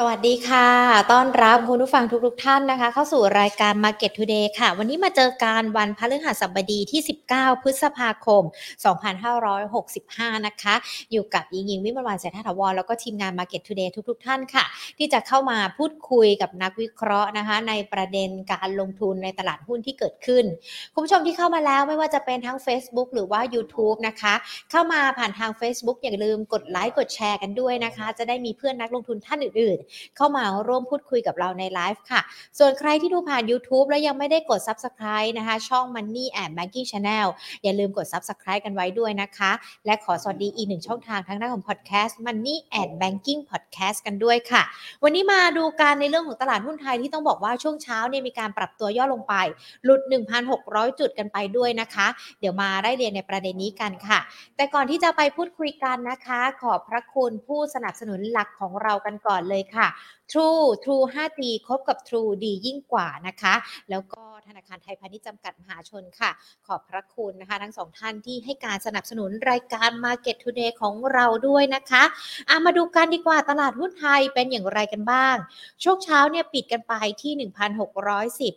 สวัสดีค่ะ ต้อนรับคุณผู้ฟังทุกๆทท่านนะคะ เข้าสู่รายการ Market Today ค่ะ วันนี้มาเจอการวันพฤหัสบดีที่ 19 พฤษภาคม 2565 นะคะ อยู่กับยิงยิงวิมลวันเศรษฐถาวรแล้วก็ทีมงาน Market Today ทุกๆท่านค่ะ ที่จะเข้ามาพูดคุยกับนักวิเคราะห์นะคะ ในประเด็นการลงทุนในตลาดหุ้นที่เกิดขึ้น คุณผู้ชมที่เข้ามาแล้วไม่ว่าจะเป็นทั้ง Facebook หรือว่า YouTube นะคะ เข้ามาผ่านทาง Facebook อย่าลืมกดไลค์กดแชร์กันด้วยนะคะ จะได้มีเพื่อนนักลงทุนท่านอื่นเข้ามาร่วมพูดคุยกับเราในไลฟ์ค่ะ ส่วนใครที่ดูผ่าน YouTube แล้วยังไม่ได้กด Subscribe นะคะ ช่อง Money and Banking Channel อย่าลืมกด Subscribe กันไว้ด้วยนะคะ และขอสวัสดีอีกหนึ่งช่องทางทางด้านของ Podcast Money and Banking Podcast กันด้วยค่ะ วันนี้มาดูการในเรื่องของตลาดหุ้นไทยที่ต้องบอกว่าช่วงเช้าเนี่ยมีการปรับตัวย่อลงไป หลุด 1,600 จุดกันไปด้วยนะคะ เดี๋ยวมาได้เรียนในประเด็นนี้กันค่ะ แต่ก่อนที่จะไปพูดคุยกันนะคะ ขอบพระคุณผู้สนับสนุนหลักของเรากันก่อนเลยค่ะค่ะ True True 5G คบกับ True ดียิ่งกว่านะคะ แล้วก็ธนาคารไทยพาณิชย์จำกัดมหาชนค่ะ ขอบพระคุณนะคะ ทั้งสองท่านที่ให้การสนับสนุนรายการ Market Today ของเราด้วยนะคะอามาดูกันดีกว่าตลาดหุ้นไทยเป็นอย่างไรกันบ้าง ช่วงเช้าเนี่ยปิดกันไปที่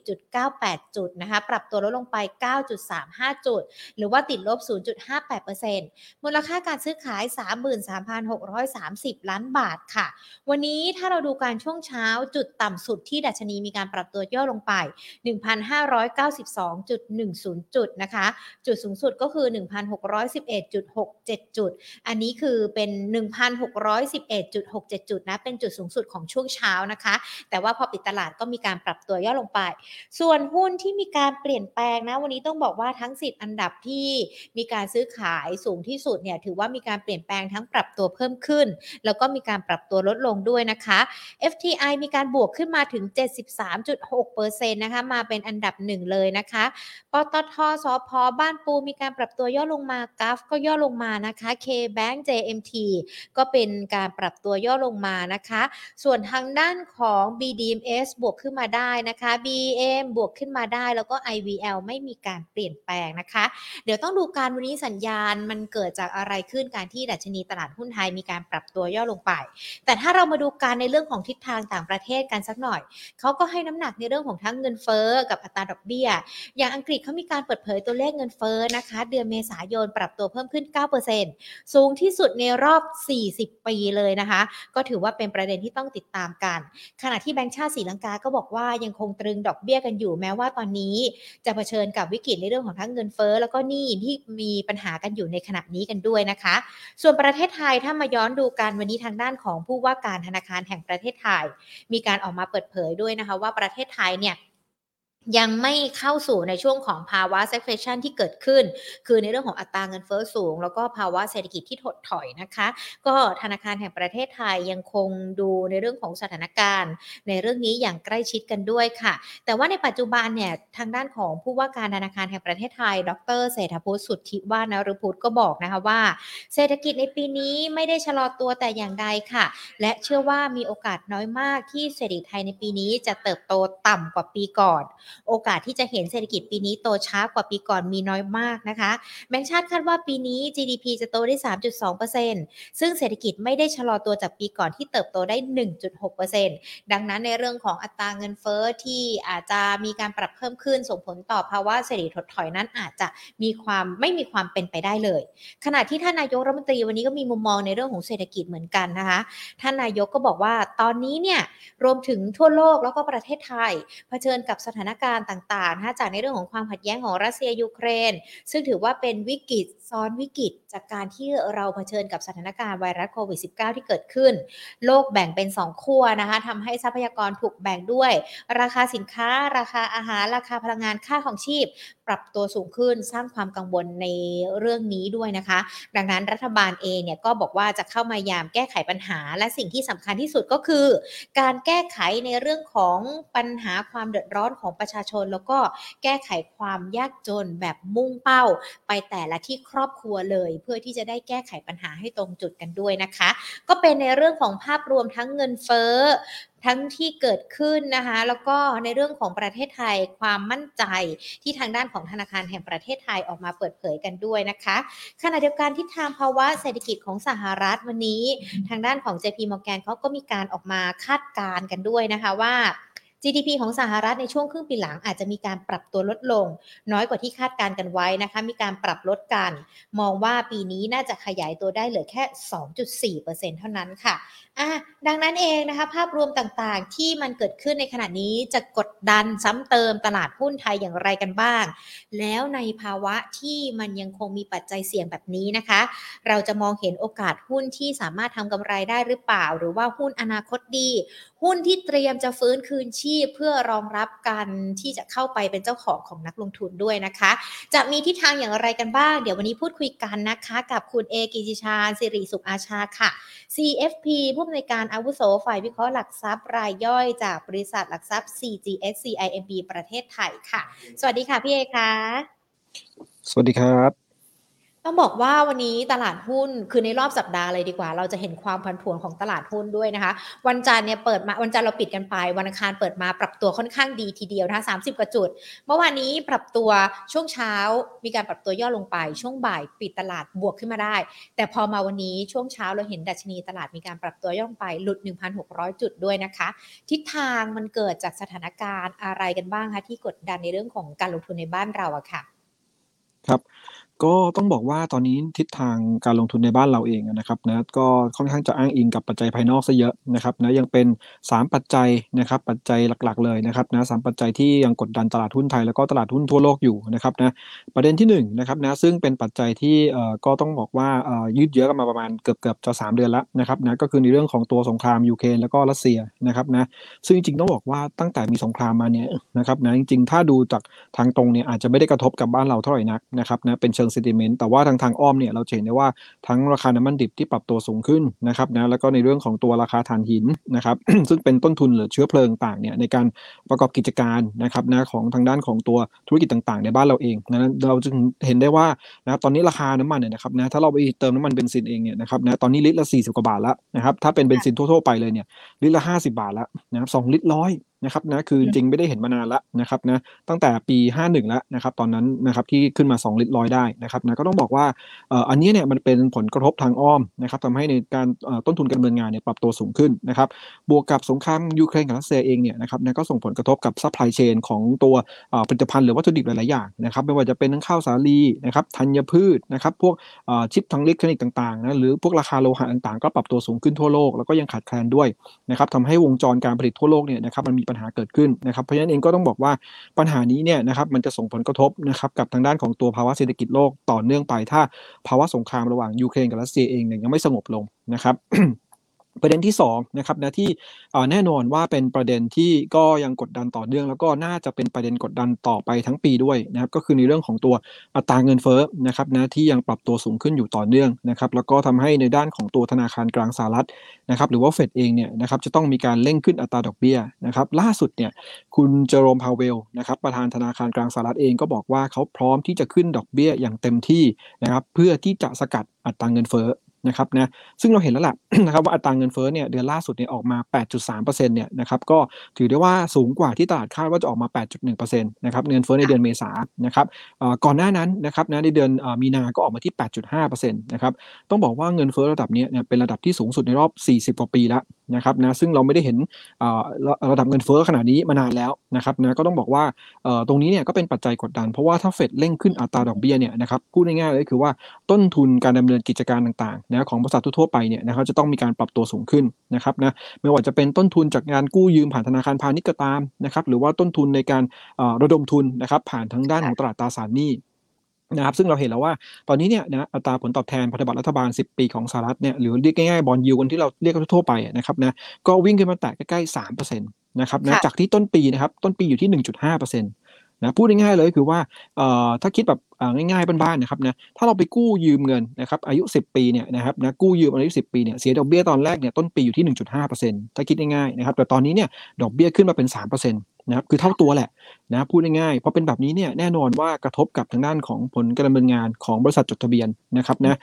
1,610.98 จุดนะคะ ปรับตัวลดลงไป 9.35 จุด หรือว่าติดลบ 0.58%มูลค่าการซื้อขาย 33,630 ล้านบาทค่ะ วันนี้ถ้าเราดูการช่วงเช้าจุดต่ำสุดที่ดัชนีมีการปรับตัวย่อลงไป 1,592.10 จุดนะคะ จุดสูงสุดก็คือ 1,611.67 จุด อันนี้คือเป็น 1,611.67 จุดนะ เป็นจุดสูงสุดของช่วงเช้านะคะ แต่ว่าพอปิดตลาดก็มีการปรับตัวย่อลงไป ส่วนหุ้นที่มีการเปลี่ยนแปลงนะ วันนี้ต้องบอกว่าทั้ง 10 อันดับที่มีการซื้อขายสูงที่สุดเนี่ยถือว่ามีการเปลี่ยนแปลงทั้งปรับตัวเพิ่มขึ้น แล้วก็มีการปรับตัวลดลงด้วยนะคะ FTI มีการบวกขึ้นมาถึง 73.6%นะคะมาเป็นอันดับหนึ่งเลยนะคะปตทสพบ้านปูมีการปรับตัวย่อลงมากราฟก็ย่อลงมานะคะ K-Bank JMT ก็เป็นการปรับตัวย่อลงมานะคะ ส่วนทางด้านของ BDMs บวกขึ้นมาได้นะคะ BM บวกขึ้นมาได้แล้วก็ IVL ไม่มีการเปลี่ยนแปลงนะคะ เดี๋ยวต้องดูการวันนี้สัญญาณมันเกิดจากอะไรขึ้นการที่ดัชนีตลาดหุ้นไทยมีการปรับตัวย่อลงไป แต่ถ้าเรามาดูการในเรื่องของทิศทางต่างประเทศกันสักหน่อย เขาก็ให้น้ำหนักในเรื่องของทั้งเงินเฟ้อกับอัตราดอกเบี้ย อย่างอังกฤษเขามีการเปิดเผยตัวเลขเงินเฟ้อนะคะ เดือนเมษายนปรับตัวเพิ่มขึ้น 9%สูงที่สุดในรอบ 40 ปีเลยนะคะ ก็ถือว่าเป็นประเด็นที่ต้องติดตามกัน ขณะที่แบงก์ชาติศรีลังกาก็บอกว่ายังคงตรึงดอกเบี้ยกันอยู่แม้ว่าตอนนี้ จะเผชิญกับวิกฤตในเรื่องของทั้งเงินเฟ้อแล้วก็หนี้ที่มีปัญหากันอยู่ในขณะนี้กันด้วยนะคะ ส่วนประเทศไทยถ้ามาย้อนดูกันวันนี้ทางด้านของผู้ว่าการธนาคารแห่งประเทศไทยมีการออกมาเปิดเผยด้วยนะคะว่าประเทศไทยเนี่ย ยังไม่เข้าสู่ในช่วงของภาวะ stagflation ที่เกิดขึ้น คือในเรื่องของอัตราเงินเฟ้อสูง แล้วก็ภาวะเศรษฐกิจที่ถดถอยนะคะ ก็ธนาคารแห่งประเทศไทยยังคงดูในเรื่องของสถานการณ์ ในเรื่องนี้อย่างใกล้ชิดกันด้วยค่ะ แต่ว่าในปัจจุบันเนี่ยทางด้านของผู้ว่าการธนาคารแห่งประเทศไทย ดรเศรษฐพุทธสุทธิวานรุพุทธก็บอกนะคะว่า เศรษฐกิจในปีนี้ไม่ได้ชะลอตัวแต่อย่างใดค่ะ และเชื่อว่ามีโอกาสน้อยมากที่เศรษฐกิจไทยในปีนี้จะเติบโตต่ำกว่าปีก่อนโอกาสที่จะเห็นเศรษฐกิจปีนี้โตช้ากว่าปีก่อนมีน้อยมากนะคะแบงก์ชาติคาดว่าปีนี้ GDP จะโตได้ 3.2%ซึ่งเศรษฐกิจไม่ได้ชะลอตัวจากปีก่อนที่เติบโตได้ 1.6%ดังนั้นในเรื่องของอัตราเงินเฟ้อที่อาจจะมีการปรับเพิ่มขึ้นส่งผลต่อภาวะเศรษฐกิจถดถอยนั้นอาจจะมีความไม่มีความเป็นไปได้เลย ขณะที่ท่านนายกรัฐมนตรีวันนี้ก็มีมุมมองในเรื่องของเศรษฐกิจเหมือนกันนะคะ ท่านนายกก็บอกว่าตอนนี้เนี่ยรวมถึงทั่วโลกแล้วก็ประเทศไทยเผชิญกับสถานการณ์ต่างๆนะจากในเรื่องของความขัดแย้งของรัสเซียยูเครน ซึ่งถือว่าเป็นวิกฤตซ้อนวิกฤต จากการที่เราเผชิญกับสถานการณ์ไวรัสโควิด -19 ที่เกิดขึ้น โลกแบ่งเป็น 2 ขั้วนะคะทำให้ทรัพยากรถูกแบ่งด้วย ราคาสินค้า ราคาอาหาร ราคาพลังงานค่าของชีพ ปรับตัวสูงขึ้นสร้างความกังวลในเรื่องนี้ด้วยนะคะ ดังนั้นรัฐบาลเองเนี่ยก็บอกว่าจะเข้ามายามแก้ไขปัญหา และสิ่งที่สำคัญที่สุดก็คือ การแก้ไขในเรื่องของปัญหาความเดือดร้อนของประชาชาชน แล้วก็แก้ไขความยากจนแบบมุ่งเป้า ไปแต่ละที่ครอบครัวเลย เพื่อที่จะได้แก้ไขปัญหาให้ตรงจุดกันด้วยนะคะ ก็เป็นในเรื่องของภาพรวมทั้งเงินเฟ้อ ทั้งที่เกิดขึ้นนะคะ แล้วก็ในเรื่องของประเทศไทยความมั่นใจที่ทางด้านของธนาคารแห่งประเทศไทยออกมาเปิดเผยกันด้วยนะคะขณะเดียวกันที่ทางภาวะเศรษฐกิจของสหรัฐวันนี้ ทางด้านของ JP Morgan เขาก็มีการออกมาคาดการณ์กันด้วยนะคะว่า GDP ของสหรัฐในช่วงครึ่งปีหลังอาจจะมีการปรับตัวลดลง น้อยกว่าที่คาดการณ์กันไว้นะคะ มีการปรับลดกัน มองว่าปีนี้น่าจะขยายตัวได้เหลือแค่ 2.4%เท่านั้นค่ะอะ ดังนั้นเองนะคะภาพรวมต่างๆที่มันเกิดขึ้นในขณะนี้จะกดดันซ้ำเติมตลาดหุ้นไทยอย่างไรกันบ้าง แล้วในภาวะที่มันยังคงมีปัจจัยเสี่ยงแบบนี้นะคะ เราจะมองเห็นโอกาสหุ้นที่สามารถทำกำไรได้หรือเปล่า หรือว่าหุ้นอนาคตดี หุ้นที่เตรียมจะฟื้นคืนชีพเพื่อรองรับการที่จะเข้าไปเป็นเจ้าของของนักลงทุนด้วยนะคะ จะมีทิศทางอย่างไรกันบ้าง เดี๋ยววันนี้พูดคุยกันนะคะ กับคุณเอกิจิชาสิริสุขอาชาค่ะ CFP ผู้อำนวยการอาวุโสฝ่ายวิเคราะห์หลักทรัพย์รายย่อยจากบริษัทหลักทรัพย์ CGS CIMB ประเทศไทยค่ะ สวัสดีค่ะพี่เอคะสวัสดีครับ ต้องบอกว่าวันนี้ตลาดหุ้นคือในรอบสัปดาห์เลยดีกว่า เราจะเห็นความผันผวนของตลาดหุ้นด้วยนะคะ วันจันทร์เนี่ยเปิดมาวันจันทร์เราปิดกันไป วันอังคารเปิดมาปรับตัวค่อนข้างดีทีเดียวนะคะสามสิบกว่าจุด เมื่อวานนี้ปรับตัวช่วงเช้ามีการปรับตัวย่อลงไป ช่วงบ่ายปิดตลาดบวกขึ้นมาได้ แต่พอมาวันนี้ช่วงเช้าเราเห็นดัชนีตลาดมีการปรับตัวย่อลงไปหลุด 1,600 จุดด้วยนะคะ ทิศทางมันเกิดจากสถานการณ์อะไรกันบ้างคะที่กดดันในเรื่องของการลงทุนในบ้านเราอะค่ะ ครับ ก็ต้องบอกว่าตอนนี้ทิศทางการลงทุนในบ้านเราเองนะครับนะก็ค่อนข้างจะอ้างอิงกับปัจจัยภายนอกซะเยอะนะครับนะยังเป็น 3 ปัจจัยนะครับปัจจัยหลักๆเลยนะครับนะสปัจจัยที่ยังกดดันตลาดหุ้นไทยแล้วก็ตลาดหุ้นทั่วโลกอยู่นะครับนะประเด็นที่1นะครับนะซึ่งเป็นปัจจัยที่เอ่อก็ต้องบอกว่าเอ่อยืดเยื้อกันมาประมาณเกือบเกือบจะ 3 เดือนแล้วนะครับนะก็คือในเรื่องของตัวสงครามยูเครนแล้วก็รัสเซียนะครับนะซึ่งจริงๆต้องบอกว่าตั้งแต่มีสงครามมาเนี่ยนะครับนะจริงๆ ถ้าดูจากทางตรงเนี่ยอาจจะไม่ได้กระทบกับบ้านเราเท่าไหร่นักนะครับนะเป็นเชิงเซนติเมนต์แต่ว่าทางทางอ้อมเนี่ยเราเห็นได้ว่าทั้งราคาน้ำมันดิบที่ปรับตัวสูงขึ้นนะครับนะแล้วก็ในเรื่องของตัวราคาถ่านหินนะครับซึ่งเป็นต้นทุนหรือเชื้อเพลิงต่างเนี่ยในการประกอบกิจการนะครับนะของทางด้านของตัวธุรกิจต่างๆ ในบ้านเราเองนะเราจึงเห็นได้ว่านะตอนนี้ราคาน้ำมันเนี่ยนะครับนะถ้าเราไปเติมน้ำมันเบนซินเองเนี่ยนะครับนะตอนนี้ลิตรละ40กว่าบาทแล้วนะครับถ้าเป็นเบนซินทั่วๆไปเลยเนี่ยลิตรละ 50 บาทแล้วนะครับสลิตรร้อย นะครับนะคือจริงไม่ได้เห็นมานานละนะครับนะตั้งแต่ปี 51แล้วนะครับตอนนั้นนะครับที่ขึ้นมา 2 ลิตรร้อยได้นะครับนะก็ต้องบอกว่าอันนี้เนี่ยมันเป็นผลกระทบทางอ้อมนะครับทำให้ในการต้นทุนการดำเนินงานเนี่ยปรับตัวสูงขึ้นนะครับบวกกับสงครามยูเครนกับรัสเซียเองเนี่ยนะครับนะก็ส่งผลกระทบกับ supply chain ของตัวผลิตภัณฑ์หรือวัตถุดิบหลาย ๆ อย่างนะครับไม่ว่าจะเป็นทั้งข้าวสาลีนะครับธัญพืชนะครับพวกชิปทางอิเล็กทรอนิกส์ต่าง ๆ นะหรือพวกราคาโลหะต่าง ๆ ก็ปรับตัวสูงขึ้นทั่วโลกแล้วก็ยังขาดแคลนด้วยนะครับทำให้วงจรการผลิตทั่วโลกเนี่ยนะครับมันมีปัญหาเกิดขึ้นนะครับเพราะฉะนั้นเองก็ต้องบอกว่าปัญหานี้เนี่ยนะครับมันจะส่งผลกระทบนะครับกับทางด้านของตัวภาวะเศรษฐกิจโลกต่อเนื่องไป ถ้าภาวะสงครามระหว่างยูเครนกับรัสเซียเองเนี่ยยังไม่สงบลงนะครับ ประเด็นที่2นะครับนะที่แน่นอนว่าเป็นประเด็นที่ก็ยังกดดันต่อเนื่อง แล้วก็น่าจะเป็นประเด็นกดดันต่อไปทั้งปีด้วยนะครับก็คือในเรื่องของตัวอัตราเงินเฟ้อนะครับนะที่ยังปรับตัวสูงขึ้นอยู่ต่อเนื่องนะครับแล้วก็ทำให้ในด้านของตัวธนาคารกลางสหรัฐนะครับหรือว่าเฟดเองเนี่ยนะครับจะต้องมีการเร่งขึ้นอัตราดอกเบี้ยนะครับล่าสุดเนี่ยคุณเจอโรมพาวเวลนะครับประธานธนาคารกลางสหรัฐเองก็บอกว่าเขาพร้อมที่จะขึ้นดอกเบี้ยอย่างเต็มที่นะครับเพื่อที่จะสกัดอัตราเงินเฟ้อ นะครับนะซึ่งเราเห็นแล้วแหละนะครับว่าอัตราเงินเฟ้อเนี่ยเดือนล่าสุดเนี่ยออกมา 8.3%เนี่ยนะครับก็ถือได้ว่าสูงกว่าที่ตลาดคาดว่าจะออกมา 8.1%นะครับเงินเฟ้อในเดือนเมษานะครับก่อนหน้านั้นนะครับนะในเดือนมีนาก็ออกมาที่ 8.5%นะครับต้องบอกว่าเงินเฟ้อระดับนี้เนี่ยเป็นระดับที่สูงสุดในรอบ 40 กว่าปีแล้ว นะครับนะซึ่งเราไม่ได้เห็นระดับเงินเฟ้อขนาดนี้มานานแล้วนะครับนะก็ต้องบอกว่าตรงนี้เนี่ยก็เป็นปัจจัยกดดัน เพราะว่าถ้าเฟดเร่งขึ้นอัตราดอกเบี้ยเนี่ยนะครับพูดง่ายๆเลยคือว่าต้นทุนการดำเนินกิจการต่างๆนะของบริษัททั่วไปเนี่ยนะครับจะต้องมีการปรับตัวสูงขึ้นนะครับนะไม่ว่าจะเป็นต้นทุนจากงานกู้ยืมผ่านธนาคารพาณิชย์ก็ตามนะครับหรือว่าต้นทุนในการระดมทุนนะครับผ่านทางด้านของตลาดตราสารหนี้ นะครับซึ่งเราเห็นแล้วว่าตอนนี้เนี่ยนะอัตราผลตอบแทนพันธบัตรรัฐบาล 10 ปีของสหรัฐเนี่ยหรือเรียกง่ายๆบอลยูกันที่เราเรียกกันทั่วไปนะครับนะก็วิ่งขึ้นมาแตะใกล้ๆ3%นะครับนะจากที่ต้นปีนะครับต้นปีอยู่ที่1.5%นะพูดง่ายๆเลยคือว่าเอ่อถ้าคิดแบบง่ายๆบ้านๆนะครับนะถ้าเราไปกู้ยืมเงินนะครับอายุ 10 ปีเนี่ยนะครับนะกู้ยืมอายุ 10 ปีเนี่ยเสียดอกเบี้ยตอนแรกเนี่ยต้นปีอยู่ที่ 1.5%ถ้าคิดง่ายๆนะครับแต่ตอนนี้เนี่ยดอกเบี้ยขึ้นมาเป็น 3%นะครับคือเท่าตัวแหละนะพูดง่ายๆพอเป็นแบบนี้เนี่ยแน่นอนว่ากระทบกับทางด้านของผลการดำเนินงานของบริษัทจดทะเบียนนะครับนะ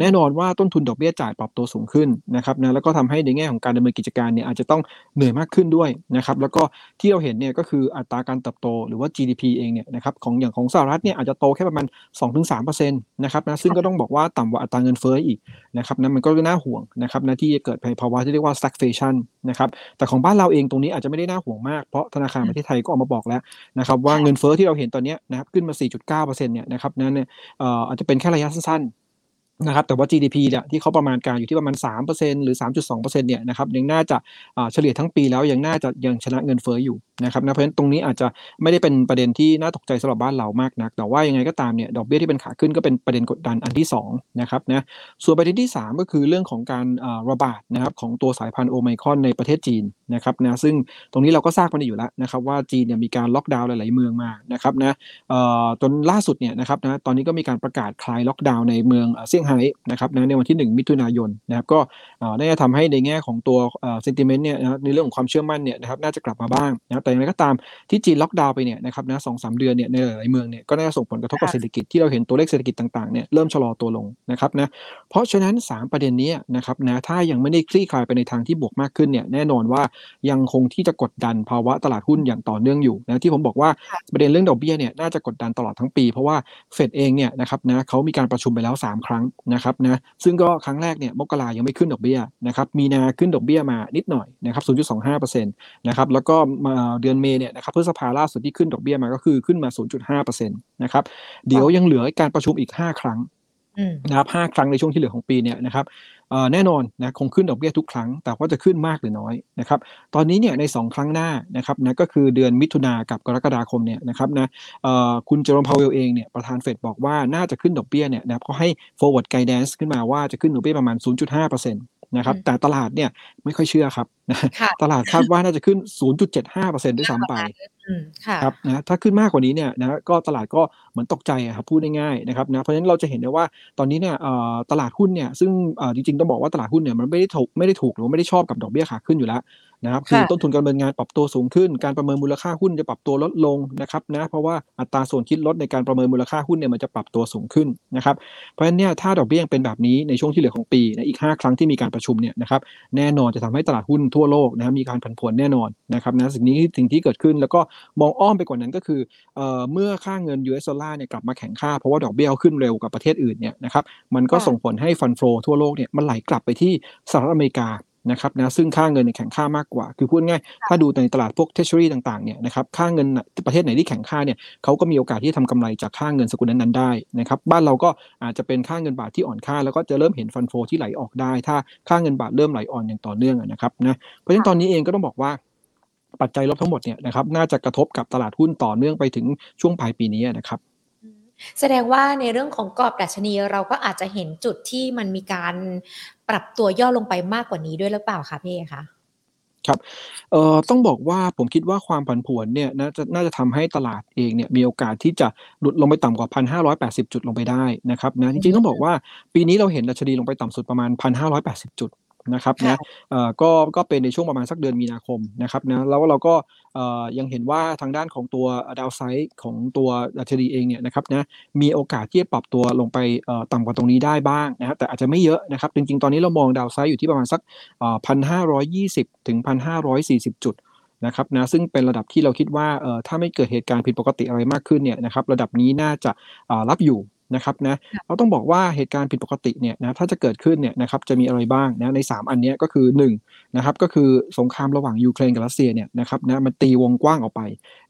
แน่นอนว่าต้นทุนดอกเบี้ยจ่ายปรับตัวสูงขึ้นนะครับนะแล้วก็ทำให้ในแง่ของการดำเนินกิจการเนี่ยอาจจะต้องเหนื่อยมากขึ้นด้วยนะครับแล้วก็ที่เราเห็นเนี่ยก็คืออัตราการเติบโตหรือว่า GDP เองเนี่ยนะครับของอย่างของสหรัฐเนี่ยอาจจะโตแค่ประมาณ 2-3%นะครับนะซึ่งก็ต้องบอกว่าต่ำกว่าอัตราเงินเฟ้ออีกนะครับนะมันก็น่าห่วงนะครับนะที่จะเกิดภาวะที่เรียกว่า stagflation นะครับแต่ของบ้านเราเองตรงนี้อาจจะไม่ได้น่าห่วงมากเพราะธนาคารประเทศไทยก็ออกมาบอกแล้วนะครับว่าเงินเฟ้อที่เราเห็นตอนนี้นะครับขึ้นมา 4.9%เนี่ยนะครับนั้นเนี่ยอาจจะเป็นแค่ระยะสั้น นะครับแต่ว่า GDP เนี่ยที่เขาประมาณการอยู่ที่ประมาณ 3%หรือ 3.2%เนี่ยนะครับยังน่าจะเฉลี่ยทั้งปีแล้วยังน่าจะยังชนะเงินเฟ้ออยู่นะครับนะเพราะฉะนั้นตรงนี้อาจจะไม่ได้เป็นประเด็นที่น่าตกใจสำหรับบ้านเรามากนัก แต่ว่ายังไงก็ตามเนี่ยดอกเบี้ยที่เป็นขาขึ้นก็เป็นประเด็นกดดันอันที่2นะครับนะส่วนประเด็นที่ 3 ก็คือเรื่องของการระบาดนะครับของตัวสายพันธุ์โอไมครอนในประเทศจีนนะครับนะซึ่งตรงนี้เราก็ทราบมาอยู่แล้วนะครับว่าจีนเนี่ยมีการล็อกดาวน์หลาย ๆ เมืองมานะครับนะจนล่าสุดเนี่ยนะครับนะตอนนี้ก็มีการประกาศคลายล็อกดาวน์ในเมืองเซี่ยงไฮ้นะครับนะในวันที่ 1 มิถุนายนนะครับก็น่าจะทำให้ในแง่ของตัวเซนติเมนต์เนี่ยในเรื่องของความเชื่อมั่นเนี่ยนะครับน่าจะกลับมาบ้างนะแต่อย่างไรก็ตามที่จีนล็อกดาวน์ไปเนี่ยนะครับนะสองสามเดือนเนี่ยในหลายเมืองเนี่ยก็น่าจะส่งผลกระทบกับเศรษฐกิจที่เราเห็นตัวเลขเศรษฐกิจต่างๆเนี่ยเริ่มชะลอตัวลงนะครับนะเพราะฉะนั้น 3 ประเด็นนี้นะครับนะถ้ายังไม่ได้คลี่คลายไปในทางที่บวกมากขึ้นเนี่ยแน่นอนว่ายังคงที่จะกดดันภาวะตลาดหุ้นอย่างต่อเนื่องอยู่นะที่ผมบอกว่าประเด็นเรื่องดอกเบี้ยเนี่ยน่าจะกดดันตลอดทั้งปี เพราะว่าเฟดเองเนี่ยนะครับนะเขามีการประชุมไปแล้ว 3 ครั้งนะครับนะซึ่งก็ครั้งแรกเนี่ยมกรายังไม่ขึ้นดอกเบี้ยนะครับมีนาขึ้นดอกเบี้ยมานิดหน่อยนะครับ 0.25%นะครับแล้วก็มาเดือนเมษเนี่ยนะครับพฤษภาล่าสุดที่ขึ้นดอกเบี้ยมาก็คือขึ้นมา 0.5%นะครับเดี๋ยวยังเหลือการประชุมอีก 5 ครั้ง นะครับห้าครั้งในช่วงที่เหลือของปีเนี่ยนะครับแน่นอนนะคงขึ้นดอกเบี้ยทุกครั้ง แต่ว่าจะขึ้นมากหรือน้อยนะครับตอนนี้เนี่ยใน 2 ครั้งหน้านะครับนะก็คือเดือนมิถุนากับกรกฎาคมเนี่ยนะครับนะคุณเจอร์มพาวเวลเองเนี่ยประธานเฟดบอกว่าน่าจะขึ้นดอกเบี้ยเนี่ยนะครับก็ให้ forward guidance ขึ้นมาว่าจะขึ้นดอกเบี้ยประมาณ 0.5%นะครับ แต่ตลาดเนี่ยไม่ค่อยเชื่อครับ ตลาดคาดว่าน่าจะขึ้น 0.75%ด้วยซ้ำไปครับนะถ้าขึ้นมากกว่านี้เนี่ยนะก็ตลาดก็เหมือนตกใจครับพูดง่ายๆนะครับนะเพราะฉะนั้นเราจะเห็นได้ว่าตอนนี้เนี่ยตลาดหุ้นเนี่ยซึ่งจริงๆต้องบอกว่าตลาดหุ้นเนี่ยมันไม่ได้ถูกไม่ได้ถูกหรือไม่ได้ชอบกับดอกเบี้ยขาขึ้นอยู่แล้ว นะครับคือต้นทุนการดำเนินงานปรับตัวสูงขึ้น การประเมินมูลค่าหุ้นจะปรับตัวลดลงนะครับนะเพราะว่าอัตราส่วนคิดลดในการประเมินมูลค่าหุ้นเนี่ยมันจะปรับตัวสูงขึ้นนะครับเพราะฉะนั้นเนี่ยถ้าดอกเบี้ยยังเป็นแบบนี้ในช่วงที่เหลือของปีนะอีก 5 ครั้งที่มีการประชุมเนี่ยนะครับแน่นอนจะทำให้ตลาดหุ้นทั่วโลกนะมีการผันผวนแน่นอนนะครับนะสิ่งนี้สิ่งที่เกิดขึ้นแล้วก็มองอ้อมไปกว่านั้นก็คือเอ่อเมื่อค่าเงิน US ดอลลาร์เนี่ยกลับมาแข็งค่าเพราะว่าดอกเบี้ยขึ้นเร็วกว่าประเทศอื่นเนี่ยนะครับมันก็ส่งผลให้ฟันโฟทั่วโลกเนี่ยมันไหลกลับไปที่สหรัฐอเมริกา นะครับนะซึ่งค่าเงินแข็งค่ามากกว่า คือพูดง่ายถ้าดูในตลาดพวกเทชชูรี่ต่างๆเนี่ยนะครับค่าเงินประเทศไหนที่แข็งค่าเนี่ยเขาก็มีโอกาสที่จะทำกำไรจากค่าเงินสกุลนั้นๆได้นะครับบ้านเราก็อาจจะเป็นค่าเงินบาทที่อ่อนค่า แล้วก็จะเริ่มเห็นฟันโฟที่ไหลออกได้ ถ้าค่าเงินบาทเริ่มไหลอ่อนอย่างต่อเนื่องนะครับนะเพราะฉะนั้นตอนนี้เองก็ต้องบอกว่าปัจจัยลบทั้งหมดเนี่ยนะครับน่าจะกระทบกับตลาดหุ้นต่อเนื่องไปถึงช่วงปลายปีนี้นะครับ แสดงว่าในเรื่องของกรอบดัชนีเราก็อาจจะเห็นจุดที่มันมีการปรับตัวย่อลงไปมากกว่านี้ด้วยหรือเปล่าคะพี่เอคะครับเอ่อต้องบอกว่าผมคิดว่าความผันผวนเนี่ยน่าจะน่าจะทำให้ตลาดเองเนี่ยมีโอกาสที่จะหลุดลงไปต่ำกว่า 1,580 จุดลงไปได้นะครับนะจริงๆต้องบอกว่าปีนี้เราเห็นดัชนีลงไปต่ำสุดประมาณ 1,580 จุด นะครับนะก็ก็เป็นในช่วงประมาณสักเดือนมีนาคมนะครับนะแล้วเราก็ยังเห็นว่าทางด้านของตัวดาวไซด์ของตัวดัชนีเองเนี่ยนะครับนะมีโอกาสที่จะปรับตัวลงไปต่ำกว่าตรงนี้ได้บ้างนะครับแต่อาจจะไม่เยอะนะครับ จริงๆ ตอนนี้เรามองดาวไซด์อยู่ที่ประมาณสักพันห้าร้อยยี่สิบถึงพันห้าร้อยสี่สิบจุดนะครับนะซึ่งเป็นระดับที่เราคิดว่าถ้าไม่เกิดเหตุการณ์ผิดปกติอะไรมากขึ้นเนี่ยนะครับระดับนี้น่าจะรับอยู่ นะครับนะเราต้องบอกว่าเหตุการณ์ผิดปกติเนี่ยนะถ้าจะเกิดขึ้นเนี่ยนะครับจะมีอะไรบ้างนะใน 3 อันนี้ก็คือ1นะครับก็คือสงครามระหว่างยูเครนกับรัสเซียเนี่ยนะครับนะมันตีวงกว้างออกไป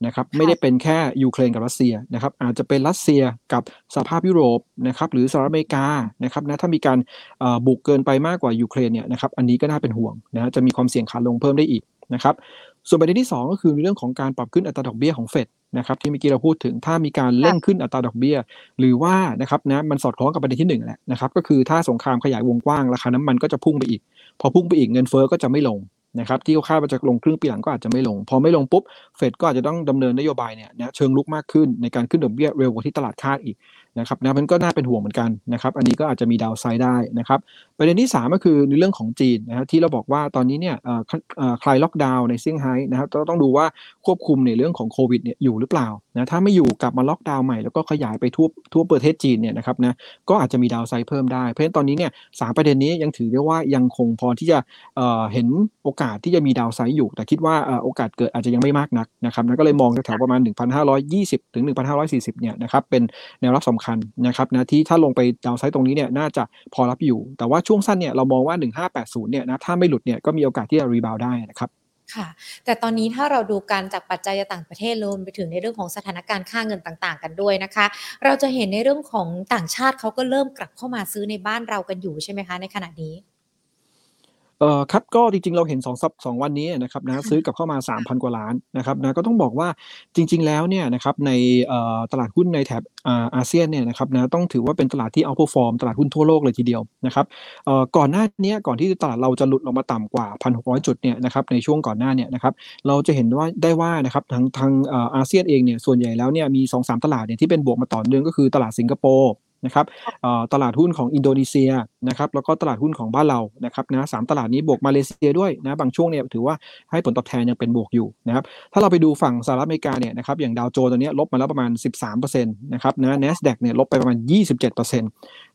นะครับไม่ได้เป็นแค่ยูเครนกับรัสเซียนะครับอาจจะเป็นรัสเซียกับสหภาพยุโรปนะครับหรือสหรัฐอเมริกานะครับนะถ้ามีการบุกเกินไปมากกว่ายูเครนเนี่ยนะครับอันนี้ก็น่าเป็นห่วงนะจะมีความเสี่ยงขาลงเพิ่มได้อีกนะครับ ส่วนประเด็นที่ 2 ก็คือเรื่องของการปรับขึ้นอัตราดอกเบี้ยของเฟดนะครับที่เมื่อกี้เราพูดถึงถ้ามีการเร่งขึ้นอัตราดอกเบี้ย หรือว่านะครับนะมันสอดคล้องกับประเด็นที่1แหละนะครับก็คือถ้าสงครามขยายวงกว้างราคาน้ำมันก็จะพุ่งไปอีก พอพุ่งไปอีกเงินเฟ้อก็จะไม่ลงนะครับที่เขาคาดว่าจะลงครึ่งปีหลังก็อาจจะไม่ลง พอไม่ลงปุ๊บเฟดก็อาจจะต้องดำเนินนโยบายเนี่ยนะเชิงลุกมากขึ้นในการขึ้นดอกเบี้ยเร็วกว่าที่ตลาดคาดอีก นะครับนะมันก็น่าเป็นห่วงเหมือนกันนะครับ อันนี้ก็อาจจะมีดาวไซด์ได้นะครับ ประเด็นที่ 3 ก็คือในเรื่องของจีนนะครับที่เราบอกว่าตอนนี้เนี่ยคลายล็อกดาวน์ในเซี่ยงไฮ้นะครับต้องดูว่าควบคุมในเรื่องของโควิดเนี่ยอยู่หรือเปล่านะถ้าไม่อยู่กลับมาล็อกดาวน์ใหม่แล้วก็ขยายไปทั่วทั่วประเทศจีนเนี่ยนะครับนะก็อาจจะมีดาวไซด์เพิ่มได้เพราะฉะนั้นตอนนี้เนี่ยสามประเด็นนี้ยังถือได้ว่ายังคงพอที่จะเห็นโอกาสที่จะมีดาวไซด์อยู่ แต่คิดว่าโอกาสเกิดอาจจะยังไม่มากนักนะครับนะก็เลยมองแถวประมาณ 1,520ถึง1,540เนี่ยนะครับเป็นแนวรับสำคัญนะครับนะที่ถ้าลงไปดาวไซต์ตรงนี้เนี่ยน่าจะพอรับอยู่ แต่ว่าช่วงสั้นเนี่ยเรามองว่า 1580เนี่ยนะถ้าไม่หลุดเนี่ยก็มีโอกาสที่จะรีบาวได้นะครับค่ะ แต่ตอนนี้ถ้าเราดูการจากปัจจัยต่างประเทศรวมไปถึงในเรื่องของสถานการณ์ค่าเงินต่างๆ กันด้วยนะคะ เราจะเห็นในเรื่องของต่างชาติเขาก็เริ่มกลับเข้ามาซื้อในบ้านเรากันอยู่ใช่ไหมคะ ในขณะนี้ เอ่อครับก็จริงๆ เราเห็น2สัปสองวันนี้นะครับนะซื้อกลับเข้ามา 3,000 กว่าล้านนะครับนะก็ต้องบอกว่าจริง ๆ แล้วเนี่ยนะครับในเอ่อตลาดหุ้นในแถบอ่าอาเซียนเนี่ยนะครับนะต้องถือว่าเป็นตลาดที่เอาพอฟอร์มตลาดหุ้นทั่วโลกเลยทีเดียวนะครับเอ่อก่อนหน้านี้ก่อนที่ตลาดเราจะหลุดลงมาต่ำกว่า 1,600 จุดเนี่ยนะครับในช่วงก่อนหน้าเนี่ยนะครับเราจะเห็นว่าได้ว่านะครับทางทางอาเซียนเองเนี่ยส่วนใหญ่แล้วเนี่ยมี 2-3 ตลาดเนี่ยที่เป็นบวกมาต่อเนื่องก็คือตลาดสิงคโปร์ นะครับตลาดหุ้นของอินโดนีเซียนะครับแล้วก็ตลาดหุ้นของบ้านเรานะครับนะสตลาดนี้บวกมาเลเซียด้วยนะบางช่วงเนี่ยถือว่าให้ผลตอบแทนยังเป็นบวกอยู่นะครับถ้าเราไปดูฝั่งสหรัฐอเมริกาเนี่ยนะครับอย่างดาวโจนส์ตัวนี้ลบมาแล้วประมาณ 13%นะครับนะ NASDAQ เนี่ยลบไปประมาณ 27%น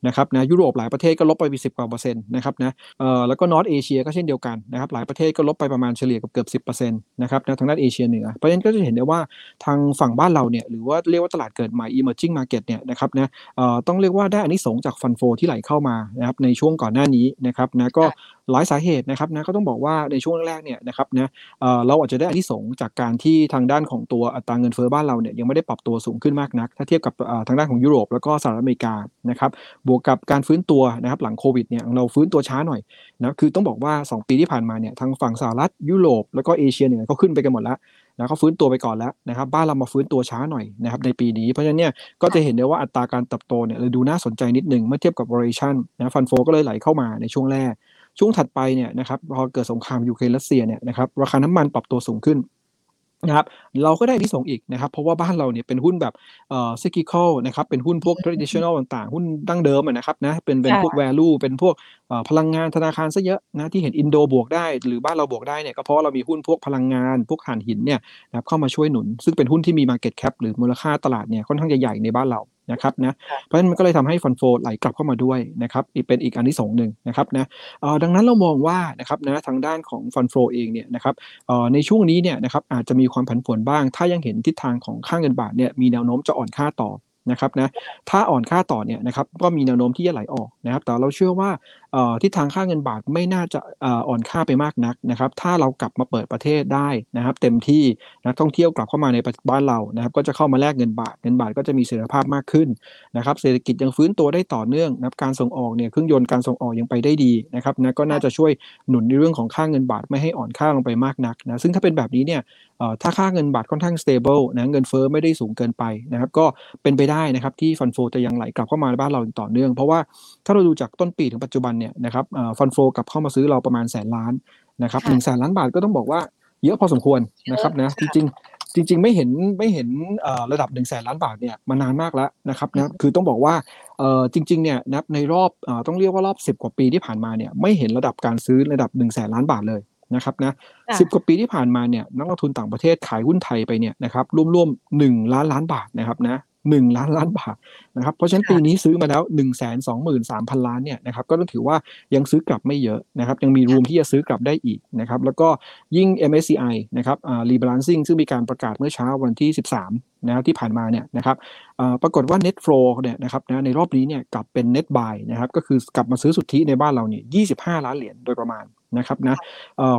นะครับนะยุโรปหลายประเทศก็ลบไปไปสิบกว่าเปอร์เซ็นต์นะครับนะเอ่อแล้วก็นอตเอเชียก็เช่นเดียวกันนะครับหลายประเทศก็ลบไปประมาณเฉลี่ยกับเกือบสิบเปอร์เซ็นต์นะครับนะทางด้านเอเชียเหนือเพราะฉะนั้นก็จะเห็นได้ว่าทางฝั่งบ้านเราเนี่ยหรือว่าเรียกว่าตลาดเกิดใหม่ emerging market เนี่ยนะครับนะเอ่อต้องเรียกว่าได้อันนี้สงจากฟันโฟที่ไหลเข้ามานะครับในช่วงก่อนหน้านี้นะครับนะก็ หลายสาเหตุนะครับนะก็ต้องบอกว่าในช่วงแรกๆเนี่ยนะครับนะเเราอาจจะได้อันที่สงจากการที่ทางด้านของตัวอัตราเงินเฟ้อบ้านเราเนี่ยยังไม่ได้ปรับตัวสูงขึ้นมากนัก ถ้าเทียบกับทางด้านของยุโรปแล้วก็สหรัฐอเมริกานะครับบวกกับการฟื้นตัวนะครับหลังโควิดเนี่ยเราฟื้นตัวช้าหน่อยนะคือต้องบอกว่า 2 ปีที่ผ่านมาเนี่ยทางฝั่งสหรัฐยุโรปแล้วก็เอเชียเนี่ยก็ขึ้นไปกันหมดแล้วนะเขาฟื้นตัวไปก่อนแล้วนะครับบ้านเรามาฟื้นตัวช้าหน่อยนะครับในปีนี้ เพราะฉะนั้นเนี่ยก็จะเห็นได้ว่าอัตราการเติบโตเนี่ยเลยดูน่าสนใจนิดหนึ่งเมื่อเทียบกับ valuation นะ fund flow ก็เลยไหลเข้ามาในช่วงแรก ช่วงถัดไปเนี่ยนะครับพอเกิดสงครามยูเครนรัสเซียเนี่ยนะครับราคาน้ำมันปรับตัวสูงขึ้นนะครับเราก็ได้อานิสงส์อีกนะครับ เพราะว่าบ้านเราเนี่ยเป็นหุ้นแบบเอ่อ cyclical นะครับเป็นหุ้นพวก traditional ต่างๆ หุ้นดั้งเดิมนะครับนะเป็นเป็นพวก value เป็นพวกพลังงานธนาคารซะเยอะนะที่เห็นอินโดบวกได้ หรือบ้านเราบวกได้เนี่ยก็เพราะเรามีหุ้นพวกพลังงานพวกถ่านหินเนี่ยนะครับเข้ามาช่วยหนุน ซึ่งเป็นหุ้นที่มี market cap หรือมูลค่าตลาดเนี่ยค่อนข้างจะใหญ่ในบ้านเรา นะครับนะเพราะฉะนั้นมันก็เลยทำให้ฟันโฟไหลกลับเข้ามาด้วยนะครับอีกเป็นอีกอันที่สองหนึ่งนะครับนะดังนั้นเรามองว่านะครับนะทางด้านของฟันโฟเองเนี่ยนะครับในช่วงนี้เนี่ยนะครับอาจจะมีความผันผวนบ้าง ถ้ายังเห็นทิศทางของค่าเงินบาทเนี่ยมีแนวโน้มจะอ่อนค่าต่อนะครับนะถ้าอ่อนค่าต่อเนี่ยนะครับก็มีแนวโน้มที่จะไหลออกนะครับแต่เราเชื่อว่า ทิศทางค่าเงินบาทไม่น่าจะอ่อนค่าไปมากนักนะครับ ถ้าเรากลับมาเปิดประเทศได้นะครับ เต็มที่นักท่องเที่ยวกลับเข้ามาในบ้านเรานะครับ ก็จะเข้ามาแลกเงินบาท เงินบาทก็จะมีเสถียรภาพมากขึ้นนะครับ เศรษฐกิจยังฟื้นตัวได้ต่อเนื่องนะครับการส่งออกเนี่ยเครื่องยนต์การส่งออกยังไปได้ดีนะครับนะก็น่าจะช่วยหนุนในเรื่องของค่าเงินบาทไม่ให้อ่อนค่าลงไปมากนักนะซึ่งถ้าเป็นแบบนี้เนี่ยถ้าค่าเงินบาทค่อนข้าง stable นะเงินเฟ้อไม่ได้สูงเกินไปนะครับก็เป็นไปได้นะครับที่ฟันโฟจะยังไหลกลับเข้ามาในบ้านเราต่อเนื่อง เพราะว่าถ้าเราดูจากต้นปีถึงปัจจุบันเนี่ยนะครับฟันโฟกลับเข้ามาซื้อเราประมาณแสนล้านนะครับหนึ่งแสนล้านบาทก็ต้องบอกว่าเยอะพอสมควรนะครับนะจริงๆจริง ๆ ไม่เห็นไม่เห็นระดับหนึ่งแสนล้านบาทเนี่ยมานานมากแล้วนะครับนะคือต้องบอกว่าจริงๆเนี่ยนะในรอบต้องเรียกว่ารอบ 10 กว่าปีที่ผ่านมาเนี่ยไม่เห็นระดับการซื้อระดับ1นึ่งแสนล้านบาทเลยนะครับนะสิบกว่าปีที่ผ่านมาเนี่ยนักลงทุนต่างประเทศขายหุ้นไทยไปเนี่ยนะครับร่วมๆหนึ่งล้านล้านบาทนะครับนะ หนึ่งล้านล้านบาทนะครับเพราะฉะนั้นปีนี้ซื้อมาแล้วหนึ่งแสนสองหมื่นสามพันล้านเนี่ยนะครับก็ต้องถือว่ายังซื้อกลับไม่เยอะนะครับยังมีรูมที่จะซื้อกลับได้อีกนะครับแล้วก็ยิ่ง MSCI นะครับอ่า rebalancing ซึ่งมีการประกาศเมื่อเช้าวันที่ 13นะครับที่ผ่านมาเนี่ยนะครับปรากฏว่า net flow เนี่ยนะครับนะในรอบนี้เนี่ยกลับเป็น net buy นะครับก็คือกลับมาซื้อสุทธิในบ้านเราเนี่ย25 ล้านเหรียญโดยประมาณ นะครับนะ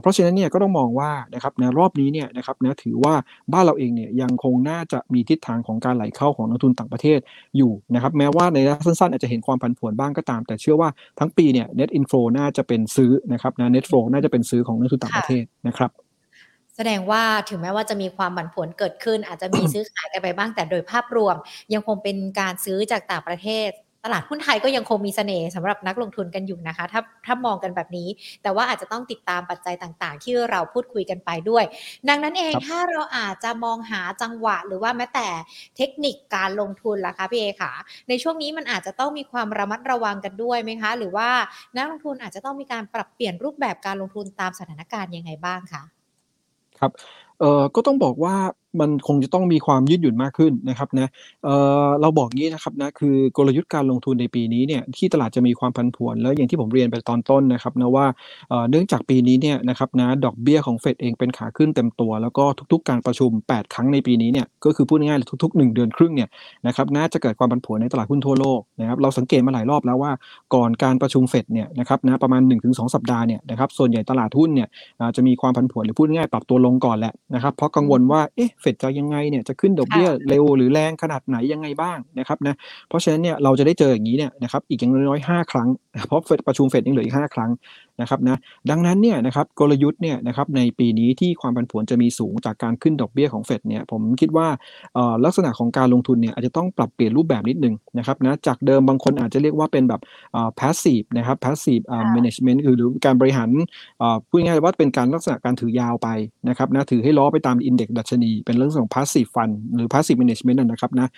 เพราะฉะนั้นเนี่ยก็ต้องมองว่านะครับนะรอบนี้เนี่ยนะครับนะถือว่าบ้านเราเองเนี่ยยังคงน่าจะมีทิศทางของการไหลเข้าของนักทุนต่างประเทศอยู่นะครับแม้ว่าในระยะสั้นๆ อาจจะเห็นความผันผวนบ้างก็ตาม แต่เชื่อว่าทั้งปีเนี่ย net inflow น่าจะเป็นซื้อนะครับนะ net flow น่าจะเป็นซื้อของนักทุนต่างประเทศนะครับแสดงว่าถึงแม้ว่าจะมีความผันผวนเกิดขึ้น อาจจะมีซื้อขายกันไปบ้างแต่โดยภาพรวม ยังคงเป็นการซื้อจากต่างประเทศ ตลาดหุ้นไทยก็ยังคงมีเสน่ห์สำหรับนักลงทุนกันอยู่นะคะ ถ้าถ้ามองกันแบบนี้ แต่ว่าอาจจะต้องติดตามปัจจัยต่างๆ ที่เราพูดคุยกันไปด้วย ดังนั้นเองถ้าเราอาจจะมองหาจังหวะ หรือว่าแม้แต่เทคนิคการลงทุนล่ะคะพี่เอค่ะ ในช่วงนี้มันอาจจะต้องมีความระมัดระวังกันด้วยไหมคะ หรือว่านักลงทุนอาจจะต้องมีการปรับเปลี่ยนรูปแบบการลงทุนตามสถานการณ์ยังไงบ้างคะครับเอ่อก็ต้องบอกว่ามันคงจะต้องมีความยืดหยุ่นมากขึ้นนะครับนะเอ่อเราบอกงี้นะครับนะคือกลยุทธ์การลงทุนในปีนี้เนี่ยที่ตลาดจะมีความผันผวนแล้วอย่างที่ผมเรียนไปตอนต้นนะครับนะว่าเอ่อเนื่องจากปีนี้เนี่ยนะครับนะดอกเบี้ยของเฟดเองเป็นขาขึ้นเต็มตัว แล้วก็ทุกๆ การประชุม 8 ครั้งในปีนี้เนี่ยก็คือพูดง่ายๆทุก ๆ 1 เดือนครึ่งเนี่ยนะครับน่าจะเกิดความผันผวนในตลาดหุ้นทั่วโลกนะครับเราสังเกตมาหลายรอบแล้วว่าก่อนการประชุมเฟดเนี่ยนะครับนะประมาณ 1-2 สัปดาห์เนี่ยนะครับส่วนใหญ่ตลาดหุ้นเนี่ยจะมีความผันผวนหรือพูดง่ายๆปรับตัวลงก่อนแหละนะครับเพราะกังวลว่าเอ๊ะเฟดจะยังไงเนี่ยเนี่ยจะขึ้นดอกเบี้ยเร็วหรือแรงขนาดไหนยังไงบ้างนะครับนะเพราะฉะนั้นเนี่ยเราจะได้เจออย่างนี้เนี่ยนะครับอีกอย่างน้อยๆห้าครั้งเพราะประชุมเฟดยังเหลืออีกห้าครั้งนะครับนะดังนั้นเนี่ยนะครับกลยุทธ์เนี่ยนะครับในปีนี้ที่ความผันผวนจะมีสูงจากการขึ้นดอกเบี้ยของเฟดเนี่ยผมคิดว่าลักษณะของการลงทุนเนี่ยอาจจะต้องปรับเปลี่ยนรูปแบบนิดนึงนะครับนะจากเดิมบางคนอาจจะเรียกว่าเป็นแบบ passive นะครับ passive management คือหรือการบริหารพูดง่ายๆว่าเป็นการลักษณะการถือยาวไปนะครับนะถือให้ล้อไปตามอินเด็กซ์ดัชนี เป็นเรื่องของ passive fund หรือ passive management นะครับนะ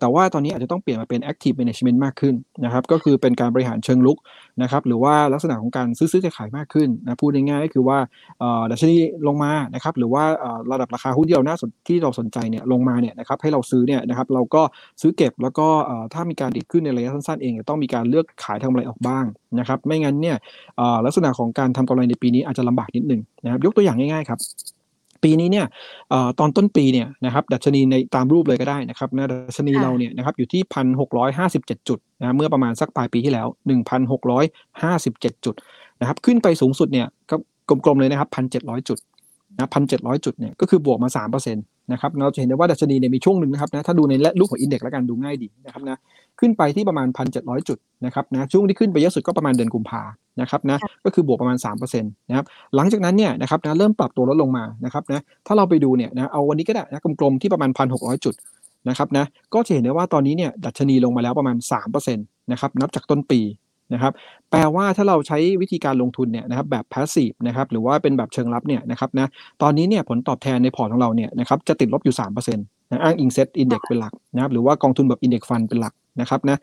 แต่ว่าตอนนี้อาจจะต้องเปลี่ยนมาเป็น active management มากขึ้นนะครับก็คือเป็นการบริหารเชิงลุกนะครับหรือว่าลักษณะของการซื้อซื้อขายมากขึ้นนะพูดง่ายๆก็คือว่าดัชนีลงมานะครับหรือว่าระดับราคาหุ้นที่เราน่าสนที่เราสนใจเนี่ยลงมาเนี่ยนะครับให้เราซื้อเนี่ยนะครับเราก็ซื้อเก็บแล้วก็ถ้ามีการดีดขึ้นในระยะสั้นๆเองต้องมีการเลือกขายทำอะไรออกบ้างนะครับไม่งั้นเนี่ยลักษณะของการทำกำไรในปีนี้อาจจะลำบากนิดนึงนะครับยกตัวอย่างง่ายๆครับ ปีนี้เนี่ยตอนต้นปีเนี่ยนะครับดัชนีในตามรูปเลยก็ได้นะครับนะดัชนีเราเนี่ยนะครับอยู่ที่พันหกร้อยห้าสิบเจ็ดจุดนะเมื่อประมาณสักปลายปีที่แล้วหนึ่งพันหกร้อยห้าสิบเจ็ดจุดนะครับขึ้นไปสูงสุดเนี่ยก็กลมๆเลยนะครับพันเจ็ดร้อยจุดนะพันเจ็ดร้อยจุดเนี่ยก็คือบวกมาสามเปอร์เซ็นต์นะครับเราจะเห็นได้ว่าดัชนีเนี่ยมีช่วงหนึ่งนะครับนะถ้าดูในรูปของอินเด็กซ์แล้วกันดูง่ายดีนะครับนะ ขึ้นไปที่ประมาณพันเจ็ดร้อยจุดนะครับนะช่วงที่ขึ้นไปเยอะสุดก็ประมาณเดือนกุมภานะครับนะก็คือบวกประมาณ3%นะครับหลังจากนั้นเนี่ยนะครับนะเริ่มปรับตัวลดลงมานะครับนะถ้าเราไปดูเนี่ยนะเอาวันนี้ก็ได้นะกลมๆที่ประมาณ 1,600 จุดนะครับนะก็จะเห็นได้ว่าตอนนี้เนี่ยดัชนีลงมาแล้วประมาณ3%นะครับนับจากต้นปีนะครับแปลว่าถ้าเราใช้วิธีการลงทุนเนี่ยนะครับแบบ passive นะครับหรือว่าเป็นแบบเชิงรับเนี่ยนะครับนะตอนนี้เนี่ยผลตอบแทนในพอร์ตของเราเนี่ยนะครับจะติดลบอยู่3%นะอ้างอิง SET Index เป็นหลักนะครับหรือว่ากองทุนแบบ index fund เป็นหลัก นะครับนะ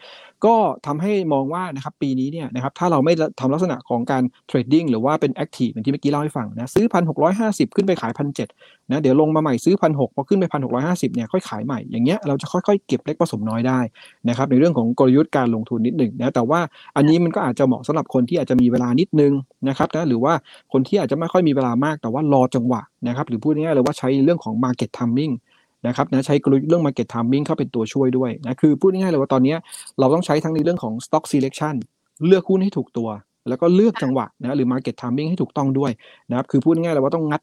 ก็ทำให้มองว่านะครับปีนี้เนี่ยนะครับถ้าเราไม่ทำลักษณะของการ trading หรือว่าเป็น active อย่างที่เมื่อกี้เล่าให้ฟังนะซื้อพันหกร้อยห้าสิบขึ้นไปขายพันเจ็ดนะเดี๋ยวลงมาใหม่ซื้อพันหกพอขึ้นไปพันหกร้อยห้าสิบเนี่ยค่อยขายใหม่อย่างเงี้ยเราจะค่อยๆ เก็บเล็กผสมน้อยได้นะครับในเรื่องของกลยุทธ์การลงทุนนิดหนึ่งนะแต่ว่าอันนี้มันก็อาจจะเหมาะสำหรับคนที่อาจจะมีเวลานิดนึงนะครับนะหรือว่าคนที่อาจจะไม่ค่อยมีเวลามากแต่ว่ารอจังหวะนะครับหรือพูดง่ายๆเลยว่าใช้เรื่องของ market timing นะครับนะใช้กลยุทธ์เรื่อง market timing เข้าเป็นตัวช่วยด้วยนะคือพูดง่ายๆเลยว่าตอนนี้เราต้องใช้ทั้งในเรื่องของ stock selection เลือกหุ้นให้ถูกตัว แล้วก็เลือกจังหวะนะหรือ market timing ให้ถูกต้องด้วยนะครับคือพูดง่ายๆเลยว่าต้องงัด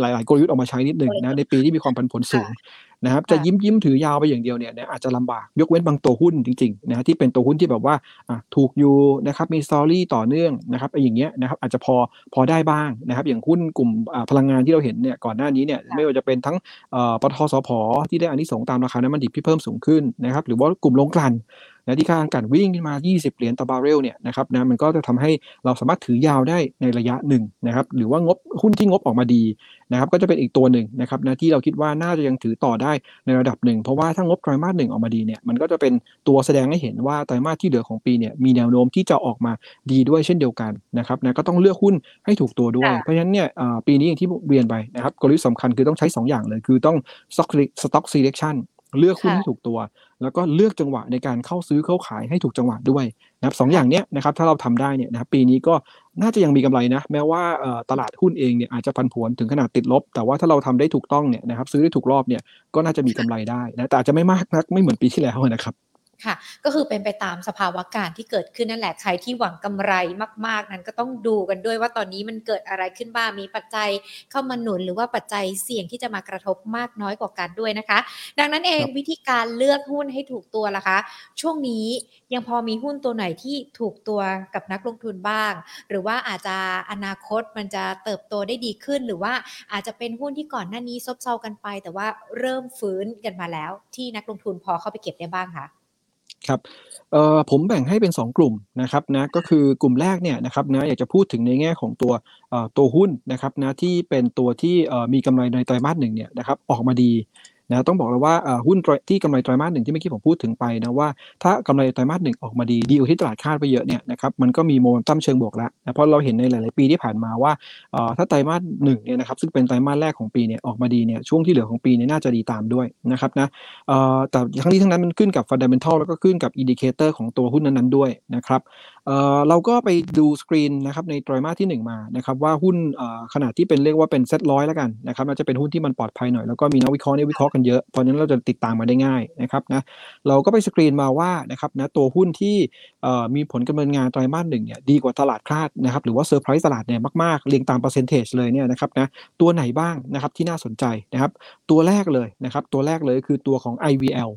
หลาย ๆ กลยุทธ์ออกมาใช้นิดหนึ่งนะในปีที่มีความผันผวนสูงนะครับจะยิ้มยิ้มถือยาวไปอย่างเดียวเนี่ยอาจจะลำบากยกเว้นบางตัวหุ้นจริงๆนะที่เป็นตัวหุ้นที่แบบว่าถูกอยู่นะครับมีสตอรี่ต่อเนื่องนะครับไอ้อย่างเงี้ยนะครับอาจจะพอพอได้บ้างนะครับอย่างหุ้นกลุ่มพลังงานที่เราเห็นเนี่ยก่อนหน้านี้เนี่ยไม่ว่าจะเป็นทั้งปตทสพที่ได้อันนี้ส่งตามราคาน้ำมันดิบที่เพิ่มสูงขึ้นนะครับหรือว่ากลุ่มลงกลั่น นะที่ค่าการวิ่งขึ้นมา 20 เหรียญต่อบาร์เรลเนี่ยนะครับนะมันก็จะทำให้เราสามารถถือยาวได้ในระยะหนึ่งนะครับหรือว่างบหุ้นที่งบออกมาดีนะครับก็จะเป็นอีกตัวหนึ่งนะครับนะที่เราคิดว่าน่าจะยังถือต่อได้ในระดับหนึ่ง เพราะว่าถ้างบไตรมาสหนึ่งออกมาดีเนี่ยมันก็จะเป็นตัวแสดงให้เห็นว่าไตรมาสที่เหลือของปีเนี่ยมีแนวโน้มที่จะออกมาดีด้วยเช่นเดียวกันนะครับนะก็ต้องเลือกหุ้นให้ถูกตัวด้วย เพราะฉะนั้นเนี่ยปีนี้อย่างที่เรียนไปนะครับกลยุทธ์สำคัญคือต้องใช้ 2 อย่างเลย คือต้อง stock stock selection เลือกหุ้นให้ถูกตัว แล้วก็เลือกจังหวะในการเข้าซื้อเข้าขายให้ถูกจังหวะด้วยนะครับสองอย่างเนี้ยนะครับถ้าเราทำได้เนี่ยนะครับปีนี้ก็น่าจะยังมีกำไรนะ แม้ว่าตลาดหุ้นเองเนี่ยอาจจะพันผวนถึงขนาดติดลบ แต่ว่าถ้าเราทำได้ถูกต้องเนี่ยนะครับซื้อได้ถูกรอบเนี่ยก็น่าจะมีกำไรได้นะแต่อาจจะไม่มากนักไม่เหมือนปีที่แล้วนะครับ ค่ะก็คือเป็นไปตามสภาวะการที่เกิดขึ้นนั่นแหละใครที่หวังกำไรมาก ๆ นั้นก็ต้องดูกันด้วยว่าตอนนี้มันเกิดอะไรขึ้นบ้างมีปัจจัยเข้ามาหนุนหรือว่าปัจจัยเสี่ยงที่จะมากระทบมากน้อยกว่ากันด้วยนะคะ ดังนั้นเองวิธีการเลือกหุ้นให้ถูกตัวล่ะคะ ช่วงนี้ยังพอมีหุ้นตัวไหนที่ถูกตัวกับนักลงทุนบ้าง หรือว่าอาจจะอนาคตมันจะเติบโตได้ดีขึ้น หรือว่าอาจจะเป็นหุ้นที่ก่อนหน้านี้ซบเซากันไป แต่ว่าเริ่มฟื้นกันมาแล้วที่นักลงทุนพอเข้าไปเก็บได้บ้างคะ ครับเอ่อผมแบ่งให้เป็น 2 กลุ่มนะครับนะก็คือกลุ่มแรกเนี่ยนะครับนะอยากจะพูดถึงในแง่ของตัวตัวหุ้นนะครับนะที่เป็นตัวที่มีกำไรในไตรมาสหนึ่งเนี่ยนะครับออกมาดี นะต้องบอกเลยว่าหุ้นที่กำไรไตรมาสหนึ่งที่เมื่อกี้ผมพูดถึงไปนะว่าถ้ากำไรไตรมาสหนึ่งออกมาดีดีกว่าที่ตลาดคาดไปเยอะเนี่ยนะครับมันก็มีโมเมนตัมเชิงบวกแล้วนะเพราะเราเห็นในหลาย ๆ ปีที่ผ่านมาว่าถ้าไตรมาสหนึ่งเนี่ยนะครับซึ่งเป็นไตรมาสแรกของปีเนี่ยออกมาดีเนี่ยช่วงที่เหลือของปีเนี่ยน่าจะดีตามด้วยนะครับนะแต่ทั้งนี้ทั้งนั้นมันขึ้นกับ fundamental แล้วก็ขึ้นกับ indicator ของตัวหุ้นนั้น ๆ ด้วยนะครับ เราก็ไปดูสกรีนนะครับในไตรมาสที่ 1 มานะครับว่าหุ้นขนาดที่เป็นเรียกว่าเป็นเซ็ตร้อยแล้วกันนะครับน่าจะเป็นหุ้นที่มันปลอดภัยหน่อยแล้วก็มีนักวิเคราะห์เนี่ยวิเคราะห์กันเยอะเพราะนั้นเราจะติดตามมาได้ง่ายนะครับนะเราก็ไปสกรีนมาว่านะครับนะตัวหุ้นที่มีผลการดำเนินงานไตรมาสหนึ่งเนี่ยดีกว่าตลาดคาดนะครับหรือว่าเซอร์ไพรส์ตลาดเนี่ยมากๆเรียงตาม percentage เลยเนี่ยนะครับนะตัวไหนบ้างนะครับที่น่าสนใจนะครับตัวแรกเลยนะครับตัวแรกเลยคือตัวของ IVL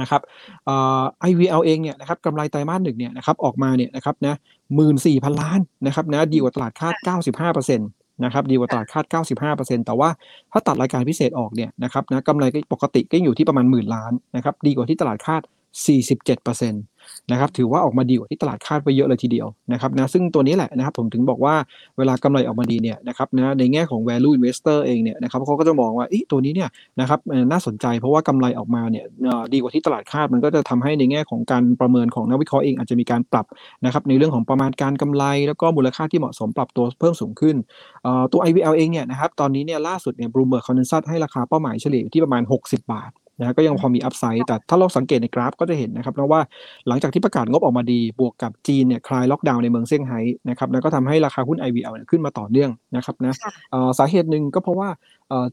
นะครับเอ่อ IVL เองเนี่ยนะครับกำไรไตรมาสหนึ่งเนี่ยนะครับออกมาเนี่ยนะครับนะหมื่นสี่พันล้านนะครับนะดีกว่าตลาดคาด 95%นะครับดีกว่าตลาดคาด 95%แต่ว่าถ้าตัดรายการพิเศษออกเนี่ยนะครับนะกำไรก็ปกติก็อยู่ที่ประมาณหมื่นล้านนะครับดีกว่าที่ตลาดคาด 47%นะครับถือว่าออกมาดีกว่าที่ตลาดคาดไปเยอะเลยทีเดียวนะครับนะซึ่งตัวนี้แหละนะครับผมถึงบอกว่าเวลากำไรออกมาดีเนี่ยนะครับนะในแง่ของ value investor เองเนี่ยนะครับเขาก็จะมองว่าอีตัวนี้เนี่ยนะครับน่าสนใจเพราะว่ากำไรออกมาเนี่ยดีกว่าที่ตลาดคาดมันก็จะทำให้ในแง่ของการประเมินของนักวิเคราะห์เองอาจจะมีการปรับนะครับในเรื่องของประมาณการกำไรแล้วก็มูลค่าที่เหมาะสมปรับตัวเพิ่มสูงขึ้นตัว IVL เองเนี่ยนะครับตอนนี้เนี่ยล่าสุดเนี่ย Bloomberg Consensus ให้ราคาเป้าหมายเฉลี่ยอยู่ที่ประมาณ 60 บาท นะก็ยังพอมีอัพไซด์แต่ถ้าเราสังเกตในกราฟก็จะเห็นนะครับนะว่าหลังจากที่ประกาศงบออกมาดี บวกกับจีนเนี่ยคลายล็อกดาวน์ในเมืองเซี่ยงไฮ้นะครับแล้วก็ทำให้ราคาหุ้น IVL เนี่ยขึ้นมาต่อเนื่องนะครับนะสาเหตุหนึ่งก็เพราะว่า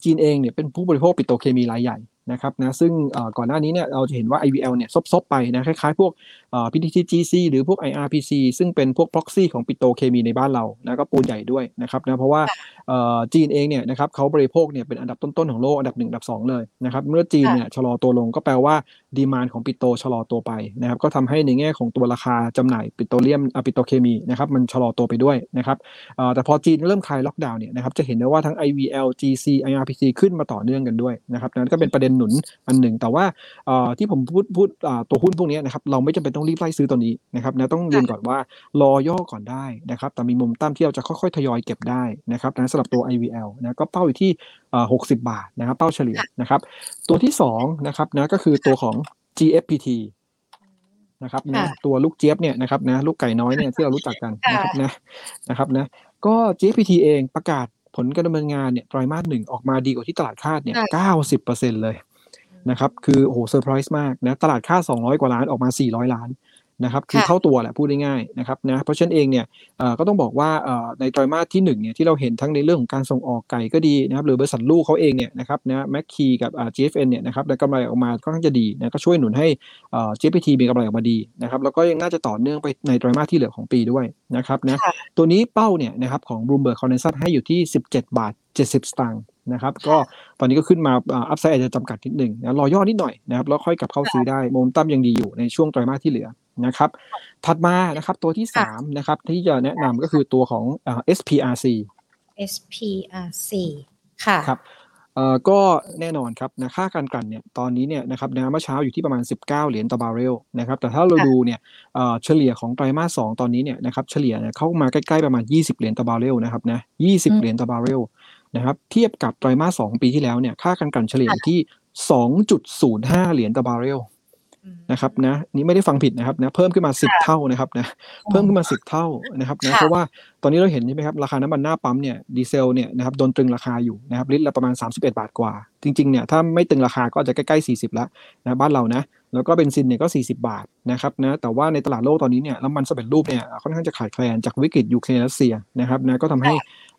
จีนเองเนี่ยเป็นผู้บริโภคปิโตรเคมีรายใหญ่ นะครับนะซึ่งก่อนหน้านี้เนี่ยเราจะเห็นว่า IVL เนี่ยซบๆไปนะคล้ายๆ พวก PTTGC หรือพวก IRPC ซึ่งเป็นพวก proxy ของปิโตรเคมีในบ้านเรานะก็ปูนใหญ่ด้วยนะครับนะเพราะว่าจีนเองเนี่ยนะครับเขาบริโภคเนี่ยเป็นอันดับต้นๆของโลกอันดับหนึ่งอันดับสองเลยนะครับเมื่อจีนเนี่ยชะลอตัวลงก็แปลว่า ดีมานของปิโตชะลอตัวไปนะครับ ก็ทำให้ในแง่ของตัวราคาจำหน่ายปิโตรเลียมปิโตรเคมีนะครับมันชะลอตัวไปด้วยนะครับแต่พอจีนเริ่มคลายล็อกดาวน์เนี่ยนะครับจะเห็นได้ว่าทั้ง IVL GC IRPC ขึ้นมาต่อเนื่องกันด้วยนะครับนั่นก็เป็นประเด็นหนุนอันหนึ่ง แต่ว่าที่ผมพูดพูดตัวหุ้นพวกนี้นะครับเราไม่จำเป็นต้องรีบไล่ซื้อตัวนี้นะครับนะต้องเรียนก่อนว่ารอย่อก่อนได้นะครับแต่มีมุมตั้มที่เราจะค่อยๆทยอยเก็บได้นะครับนะสำหรับตัว IVL นะก็เป้าอยู่ที่ หกสิบาทนะครับเป้าเฉลี่ยนะครับ ตัวที่2นะครับนะก็คือตัวของ GFPT นะครับนะตัวลูกเจี๊ยบเนี่ยนะครับนะลูกไก่น้อยเนี่ยที่เรารู้จักกันนะครับนะนะครับนะก็ GFPT เองประกาศผลการดำเนินงานเนี่ยไตรมาสหนึ่งออกมาดีกว่าที่ตลาดคาดเนี่ยเก้าสิบเปอร์เซ็นเลยนะครับคือโอ้โหเซอร์ไพรส์มากนะตลาดคาด200กว่าล้านออกมา400ล้าน นะครับคือเท่าตัวแหละพูดง่ายๆนะครับนะเพราะฉะนั้นเองเนี่ยก็ต้องบอกว่าในไตรมาสที่1เนี่ยที่เราเห็นทั้งในเรื่องของการส่งออกไก่ก็ดีนะครับหรือบริษัทลูกเขาเองเนี่ยนะครับนะแมคคีกับ GFN เนี่ยนะครับกำไรออกมาค่อนข้างจะดีนะก็ช่วยหนุนให้ GPT มีกำไรออกมาดีนะครับแล้วก็ยังน่าจะต่อเนื่องไปในไตรมาสที่เหลือของปีด้วยนะครับนะตัวนี้เป้าเนี่ยนะครับของ Bloomberg Consensus ให้อยู่ที่ 17 บาท 70 สตางค์นะครับก็ตอนนี้ก็ขึ้นมาอัพไซด์อาจจะจำกัดนิดหนึ่งนะรอย่อนิดหน่อยนะครับแล้วค่อยกลับเข้าซื้อได้โมเมนตัมยังดีอยู่ในช่วงไตรมาสที่เหลือ นะครับ ถัดมานะครับตัวที่3นะครับ ที่จะแนะนำก็คือตัวของ SPRC SPRC ค่ะครับเอ่อก็แน่นอนครับนะค่าการกลั่นเนี่ยตอนนี้เนี่ยนะครับนะเมื่อเช้าอยู่ที่ประมาณ 19 เหรียญต่อบาร์เรลนะครับแต่ถ้าเราดูเนี่ยเอ่อเฉลี่ยของไตรมาส 2 ตอนนี้เนี่ยนะครับเฉลี่ยเนี่ยเข้ามาใกล้ๆประมาณ 20 เหรียญต่อบาร์เรลนะครับนะ20 เหรียญต่อบาร์เรลนะครับเทียบกับไตรมาส 2 ปีที่แล้วเนี่ยค่าการกลั่นเฉลี่ยที่ 2.05 เหรียญต่อบาร์เรล นะครับนะนี่ไม่ได้ฟังผิดนะครับนะเพิ่มขึ้นมาสิบเท่านะครับนะเพิ่มขึ้นมาสิบเท่านะครับนะเพราะว่าตอนนี้เราเห็นใช่ไหมครับราคาน้ำมันหน้าปั๊มเนี่ยดีเซลเนี่ยนะครับโดนตรึงราคาอยู่นะครับลิตรละประมาณ 31 บาทกว่า จริงๆเนี่ยถ้าไม่ตรึงราคาก็จะใกล้ๆ 40 แล้วนะบ้านเรานะแล้วก็เบนซินเนี่ยก็ 40 บาทนะครับนะแต่ว่าในตลาดโลกตอนนี้เนี่ยน้ำมันสำเร็จรูปเนี่ยค่อนข้างจะขาดแคลนจากวิกฤตยูเครนรัสเซียนะครับนะก็ทำให้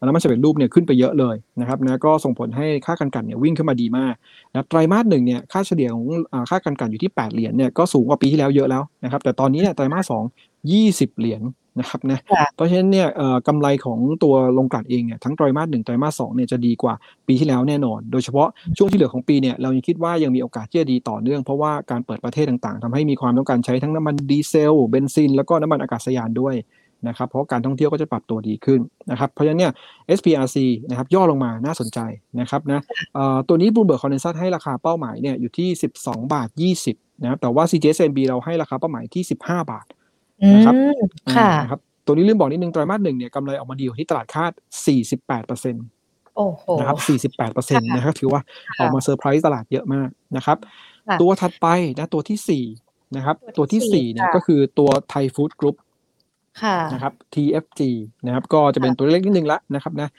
น้ำมันสำเร็จรูปเนี่ยขึ้นไปเยอะเลยนะครับนะก็ส่งผลให้ค่าการกลั่นเนี่ยวิ่งขึ้นมาดีมากนะไตรมาสหนึ่งเนี่ยค่าเฉลี่ยของค่ากันกันอยู่ที่ 8 เหรียญเนี่ยก็สูงกว่าปีที่แล้วเยอะแล้วนะครับแต่ตอนนี้เนี่ยไตรมาสสอง20เหรียญนะครับนะเพราะฉะนั้นเนี่ยกำไรของตัวลงกลั่นเองเนี่ยทั้งไตรมาสหนึ่งไตรมาสสองเนี่ยจะดีกว่าปีที่แล้วแน่นอน โดยเฉพาะช่วงที่เหลือของปีเนี่ยเรายังคิดว่ายังมีโอกาสที่จะดีต่อเนื่อง เพราะว่าการเปิดประเทศต่างๆทำให้มีความต้องการใช้ทั้งน้ำมันดีเซลเบนซิน แล้วก็น้ำมันอากาศยานด้วย นะครับเพราะการท่องเที่ยวก็จะปรับตัวดีขึ้นนะครับเพราะฉะนั้นเนี่ย SPRC นะครับย่อลงมาน่าสนใจนะครับนะตัวนี้ Bloomberg Consensus ให้ราคาเป้าหมายเนี่ยอยู่ที่ 12 บาท 20นะครับแต่ว่า CGSMB เราให้ราคาเป้าหมายที่ 15 บาทอืนะครับมค่ะอ่านะครับตัวนี้ลืมบอกนิดนึงไตรมาสหนึ่งเนี่ยกำไรออกมาดีกว่าที่ตลาดคาด 48%นโอ้โหะครับ 48%นะครับถือว่าออกมาเซอร์ไพรส์ตลาดเยอะมากนะครับค่ะตัวถัดไปนะตัวทีสี่4นะครับตัตัววที่ที่สี่4เนี่ยค่ะก็คือตัวไทยฟู้ดกรุ๊ปค่ะ นะครับ TFG นะครับก็จะเป็นตัวเล็กนิดนึงละนะครับนะ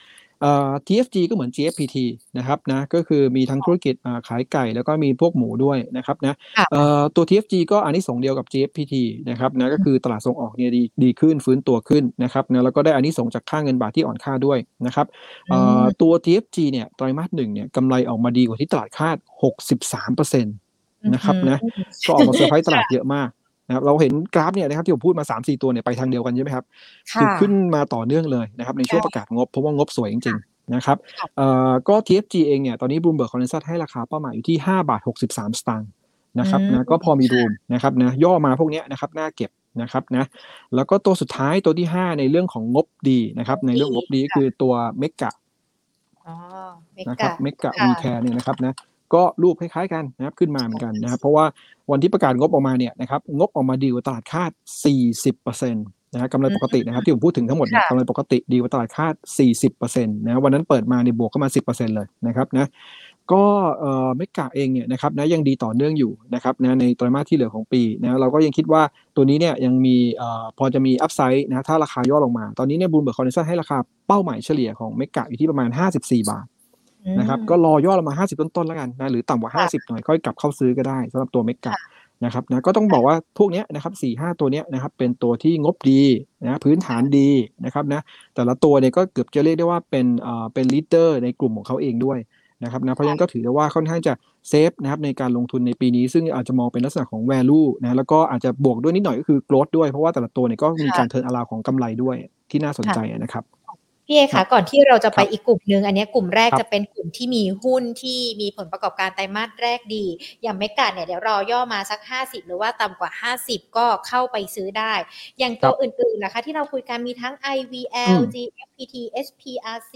เอ่อ TFG ก็เหมือน GFPT นะครับนะก็คือมีทั้งธุรกิจอ่าขายไก่ แล้วก็มีพวกหมูด้วยนะครับนะค่ะเอ่อตัว TFG ก็อันนี้ส่งส์เดียวกับ GFPT นะครับนะก็คือตลาดส่งออกเนี่ยดีดีขึ้นฟื้นตัวขึ้นนะครับนะแล้วก็ได้อันนี้ส่งส์จากค่าเงินบาทที่อ่อนค่าด้วยนะครับเอ่อตัว TFG เนี่ยไตรมาสหนึ่งเนี่ยกำไรออกมาดีกว่าที่ตลาดคาด 63%นะครับนะก็ออกมาเซอร์ไพรส์ตลาดเยอะมาก นะครับเราเห็นกราฟเนี่ยนะครับที่ผมพูดมา3 4ตัวเนี่ยไปทางเดียวกันใช่ไหมครับค่ะคือขึ้นมาต่อเนื่องเลยนะครับในช่วงค่ะประกาศงบเพราะว่างบสวยจริงๆนะครับค่ะเอ่อก็ TFG เองเนี่ยตอนนี้ Bloomberg Consensus ให้ราคาเป้าหมายอยู่ที่5บาท63 สตางค์นะครับอืมนะก็พอมี room นะครับนะย่อมาพวกเนี้ยนะครับน่าเก็บนะครับนะแล้วก็ตัวสุดท้ายตัวที่ 5 ในเรื่องของงบดีนะครับ ในเรื่องงบดีก็คือตัว MEGA อ๋อเมนะครับกะ MEGA ค่ะ We Care เนี่ยนะครับนะ ก็รูปคล้ายๆกันนะครับขึ้นมาเหมือนกันนะครับเพราะว่าวันที่ประกาศงบออกมาเนี่ยนะครับงบออกมาดีกว่าตลาดคาด 40%นะฮะกำไรปกตินะครับที่ผมพูดถึงทั้งหมดเนี่ยค่ะกำไรปกติดีกว่าตลาดคาด 40%นะวันนั้นเปิดมาในยบวกเข้ามา 10%เลยนะครับนะก็เอ่อเมกะเองเนี่ยนะครับนะยังดีต่อเนื่องอยู่นะครับนะในไตรมาสที่เหลือของปีนะเราก็ยังคิดว่าตัวนี้เนี่ยยังมีเอ่อพอจะมีอัพไซด์นะถ้าราคาย่อลงมา ตอนนี้เนี่ยบูมเบิร์กคอนเนชั่นให้ราคาเป้าหมายเฉลี่ยของเมกะอยู่ที่ประมาณ 54 บาท นะครับก็รอย่อลงมา 50 ต้นๆแล้วกันนะหรือต่ำกว่าค่ะ50 หน่อยค่อยกลับเข้าซื้อก็ได้สำหรับตัวเมกะนะครับนะก็ต้องบอกว่าพวกเนี้ยนะครับสี่ห้าตัวเนี้ยนะครับเป็นตัวที่งบดีนะพื้นฐานดีนะครับนะแต่ละตัวเนี่ยก็เกือบจะเรียกได้ว่าเป็นเอ่อเป็น leader ในกลุ่มของเขาเองด้วยนะครับนะเพราะฉะนั้นก็ถือได้ว่าค่อนข้างจะ safe นะครับในการลงทุนในปีนี้ซึ่งอาจจะมองเป็นลักษณะของ value นะแล้วก็อาจจะบวกด้วยนิดหน่อยก็คือ growth ด้วยเพราะว่าแต่ละตัวเนี่ยก็มีการ turnaround ของกำไรด้วยที่น่าสนใจนะครับ พี่เอครัคะบก่อนที่เราจะไปครับอีกกลุ่มหนึ่งอันเนี้ยกลุ่มแรกครับจะเป็นกลุ่มที่มีหุ้นที่มีผลประกอบการไตรมาสแรกดี อย่างเมกาเนี่ยเดี๋ยวรอย่อมาสัก 50 หรือว่าต่ำกว่า 50 ก็เข้าไปซื้อได้ อย่างตัวอื่นๆนะคะที่เราคุยกันมีทั้ง IVL อืม GFPT SPRC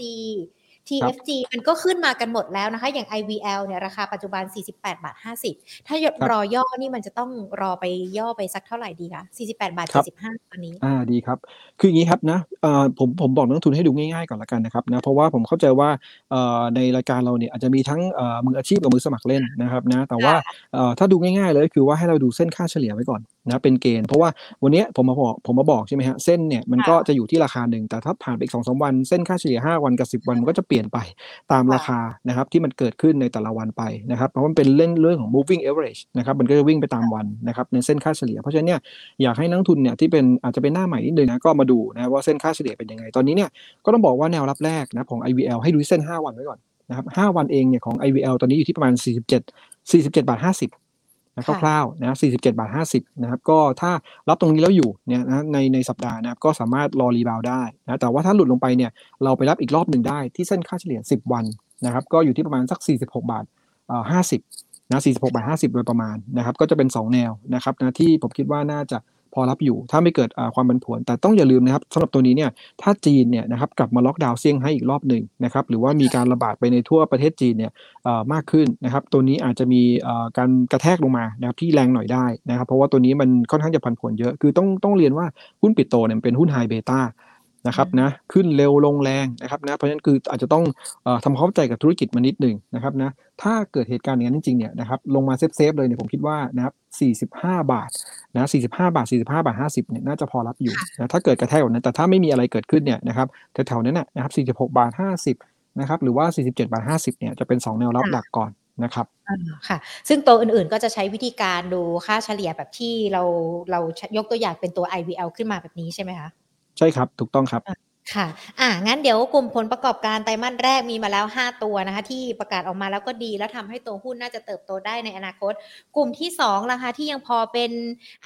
TFG มันก็ขึ้นมากันหมดแล้วนะคะ อย่าง IVL เนี่ยราคาปัจจุบัน 48 บาท 50 ถ้ารอย่อนี่มันจะต้องรอไปย่อไปสักเท่าไหร่ดีคะ 48 บาทครับ75ตอนนี้ อ่าดีครับ คืออย่างนี้ครับนะเอ่อผมผมบอกนักลงทุนให้ดูง่ายๆก่อนละกันนะครับนะเพราะว่าผมเข้าใจว่าเอ่อในรายการเราเนี่ยอาจจะมีทั้งเอ่อมืออาชีพกับมือสมัครเล่นนะครับนะแต่ว่าเอ่อถ้าดูง่ายๆเลยก็คือว่าให้เราดูเส้นค่าเฉลี่ยไว้ก่อน นะเป็นเกณฑ์เพราะว่าวันเนี้ยผมมาบอกผมมาบอกใช่ไหมฮะเส้นเนี่ยมันก็จะอยู่ที่ราคาหนึ่งแต่ถ้าผ่านไปอีกสองสามวัน เส้นค่าเฉลี่ย 5 วันกับ 10 วันมันก็จะเปลี่ยนไปตามค่ะราคานะครับที่มันเกิดขึ้นในแต่ละวันไปนะครับเพราะมันเป็นเล่นเรื่องของ moving average นะครับมันก็จะวิ่งไปตามวันนะครับในเส้นค่าเฉลี่ย เพราะฉะนั้นเนี่ยอยากให้นักลงทุนเนี่ยที่เป็นอาจจะเป็นหน้าใหม่นิดนึงนะก็มาดูนะว่าเส้นค่าเฉลี่ยเป็นยังไงตอนนี้เนี่ยก็ต้องบอกว่าแนวรับแรกนะของ IVL ให้ดูที่เส้น 5 วันไว้ก่อนนะครับ5วันเองเนี่ยของ IVL ตอนนี้อยู่ที่ประมาณ 47 47บาท50 นะค่ะคร่าวๆนะ47บาท50นะครับก็ถ้ารับตรงนี้แล้วอยู่เนี่ยนะในในสัปดาห์นะครับก็สามารถรอ rebound ได้นะแต่ว่าถ้าหลุดลงไปเนี่ยเราไปรับอีกรอบหนึ่งได้ที่เส้นค่าเฉลี่ย 10 วันนะครับก็อยู่ที่ประมาณสัก 46 บาทเอ่อ50นะ46บาท50 โดยประมาณนะครับก็จะเป็น 2 แนวนะครับนะที่ผมคิดว่าน่าจะ พอรับอยู่ ถ้าไม่เกิดอ่าความผันผวน แต่ต้องอย่าลืมนะครับสำหรับตัวนี้เนี่ยถ้าจีนเนี่ยนะครับกลับมาล็อกดาวน์เซี่ยงไฮ้อีกรอบหนึ่งนะครับหรือว่ามีการระบาดไปในทั่วประเทศจีนเนี่ยเอ่อมากขึ้นนะครับตัวนี้อาจจะมีเอ่อการกระแทกลงมานะครับที่แรงหน่อยได้นะครับเพราะว่าตัวนี้มันค่อนข้างจะผันผวนเยอะคือต้องต้องเรียนว่าหุ้นปิดโตเนี่ยมันเป็นหุ้นไฮเบต้า นะครับอืมนะขึ้นเร็วลงแรงนะครับนะเพราะฉะนั้นคืออาจจะต้องเอ่อทำความเข้าใจกับธุรกิจมานิดหนึ่งนะครับนะถ้าเกิดเหตุการณ์อย่างนั้นจริงๆเนี่ยนะครับลงมาเซฟๆเลยเนี่ยผมคิดว่านะครับ45 บาทนะ45 บาท 45 บาท 50เนี่ยน่าจะพอรับอยู่นะถ้าเกิดกระแทกแบบนั้นแต่ถ้าไม่มีอะไรเกิดขึ้นเนี่ยนะครับแถวๆนั้นนะนะครับ46 บาท 50นะครับหรือว่า 47 บาท 50เนี่ยจะเป็น 2 แนวรับค่ะหลักก่อนนะครับอ่าค่ะ ซึ่งตัวอื่นๆก็จะใช้วิธีการดูค่าเฉลี่ยแบบที่เราเรายกตัวอย่างเป็นตัว IVL ขึ้นมาแบบนี้ใช่ไหมคะ ใช่ครับ ถูกต้องครับค่ะ อ่า งั้นเดี๋ยวกลุ่มผลประกอบการไตรมาสแรกมีมาแล้ว 5 ตัวนะคะ ที่ประกาศออกมาแล้วก็ดี แล้วทำให้ตัวหุ้นน่าจะเติบโตได้ในอนาคต กลุ่มที่2ล่ะคะที่ยังพอเป็น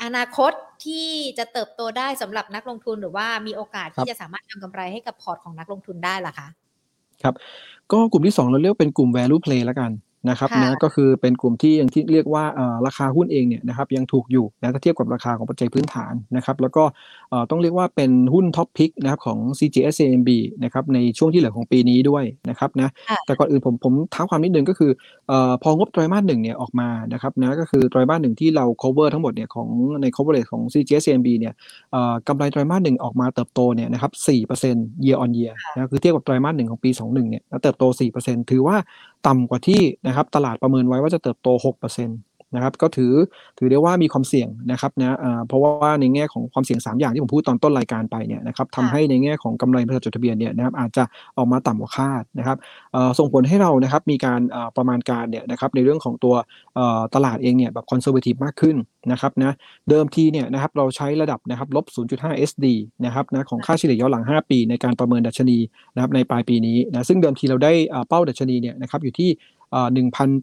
อนาคตที่จะเติบโตได้สำหรับนักลงทุนหรือว่ามีโอกาสครัที่บจะสามารถทำกำไรให้กับพอร์ตของนักลงทุนได้ล่ะคะก็กลุ่มที่ 2 เราเรียกเป็นกลุ่ม value play แล้วกัน นะครับค่ะนะก็คือเป็นกลุ่มที่ยังที่เรียกว่าเอ่อราคาหุ้นเองเนี่ยนะครับยังถูกอยู่นะถ้าเทียบกับราคาของปัจจัยพื้นฐานนะครับแล้วก็เอ่อต้องเรียกว่าเป็นหุ้น top pick นะครับของ CGS CIMB นะครับในช่วงที่เหลือของปีนี้ด้วยนะครับนะค่ะแต่ก่อนอื่นผมผมเท้าความนิดนึงก็คือเอ่อพองบไตรมาสหนึ่งเนี่ยออกมานะครับนะก็คือไตรมาสหนึ่งที่เรา cover ทั้งหมดเนี่ยของใน coverage ของ CGS CIMB เนี่ยเอ่อกำไรไตรมาสหนึ่งออกมาเติบโตเนี่ยนะครับ4% year on year นะคือเทียบกับไตรมาสหนึ่งของปี 21เนี่ยแล้วเติบโต 4%ถือว่า ต่ำกว่าที่นะครับตลาดประเมินไว้ว่าจะเติบโต 6%นะครับ ก็ถือถือได้ว่ามีความเสี่ยงนะครับนะอ่าเพราะว่าในแง่ของความเสี่ยง 3 อย่างที่ผมพูดตอนต้นรายการไปเนี่ยนะครับทำให้ในแง่ของกำไรบริษัทจดทะเบียนเนี่ยนะครับอาจจะออกมาต่ำกว่าคาดนะครับเอ่อส่งผลให้เรานะครับมีการเอ่อประมาณการเนี่ยนะครับในเรื่องของตัวเอ่อตลาดเองเนี่ยแบบ conservative มากขึ้นนะครับนะเดิมทีเนี่ยนะครับเราใช้ระดับนะครับลบ 0.5 SD นะครับนะของค่าเฉลี่ยย้อนหลัง 5 ปี ในการประเมินดัชนีนะครับในปลายปีนี้นะซึ่งเดิมทีเราได้เอ่อเป้าดัชนีเนี่ยนะครับอยู่ที่เอ่อ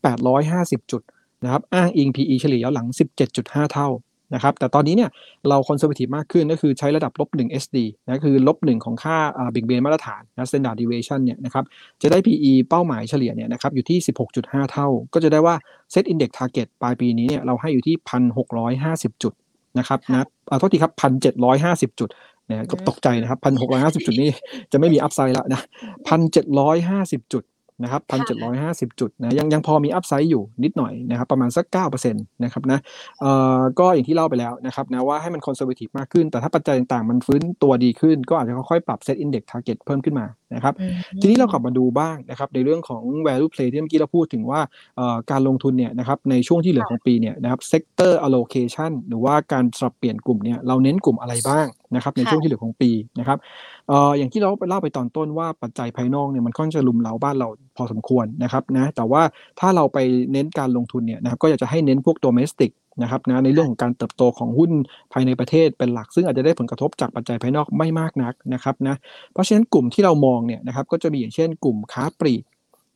1,850 จุด นะครับอ้างอิง PE เฉลี่ยย้อนหลัง 17.5 เท่านะครับแต่ตอนนี้เนี่ยเราคอนเซอร์ t ทีฟมากขึ้นก็คือใช้ระดับลบ1 SD นะคือลบ1ของค่าเบี่ยงเบนมาตรฐานนะ standard deviation เนี่ยนะครับจะได้ PE เป้าหมายเฉลี่ยเนี่ยนะครับอยู่ที่ 16.5 เท่า ก็จะได้ว่า Set Index Target ปลายปีนี้เนี่ยเราให้อยู่ที่ 1,650 จุดนะครับนะอ่าโทษทีครับ 1,750 จุดเนี่ยก็ตกใจนะครับ 1,650 จุดนี่จะไม่มี upside แล้วนะ 1,750 จุด นะครับ1,750จุดนะยังยังพอมี upside อยู่นิดหน่อยนะครับประมาณสัก9%นะครับนะเอ่อก็อย่างที่เล่าไปแล้วนะครับนะว่าให้มันคอนเซอร์ t ทีฟมากขึ้น แต่ถ้าปัจจัยต่างๆ มันฟื้นตัวดีขึ้น ก็อาจจะค่อยๆปรับ Set Index Target เพิ่มขึ้นมานะครับอืมทีนี้เรากลับมาดูบ้างนะครับในเรื่องของ value play ที่เมื่อกี้เราพูดถึงว่าเอ่อการลงทุนเนี่ยนะครับในช่วงที่เหลือของปีเนี่ยนะครับ sector allocation หรือว่าการสลับเปลี่ยนกลุ่มเนี่ยเราเน้นกลุ่มอะไรบ้างนะครับในค่ะช่วงที่เหลือของปีนะครับ เอ่ออย่างที่เราเล่าไปตอนต้นว่าปัจจัยภายนอกเนี่ยมันค่อนจะลุมเลาบ้านเราพอสมควรนะครับนะแต่ว่าถ้าเราไปเน้นการลงทุนเนี่ยนะครับก็อยากจะให้เน้นพวกตัวเมสติกนะครับนะในเรื่องของการเติบโตของหุ้นภายในประเทศเป็นหลัก ซึ่งอาจจะได้ผลกระทบจากปัจจัยภายนอกไม่มากนักนะครับนะเพราะฉะนั้นกลุ่มที่เรามองเนี่ยนะครับก็จะมีอย่างเช่นกลุ่มค้าปลีก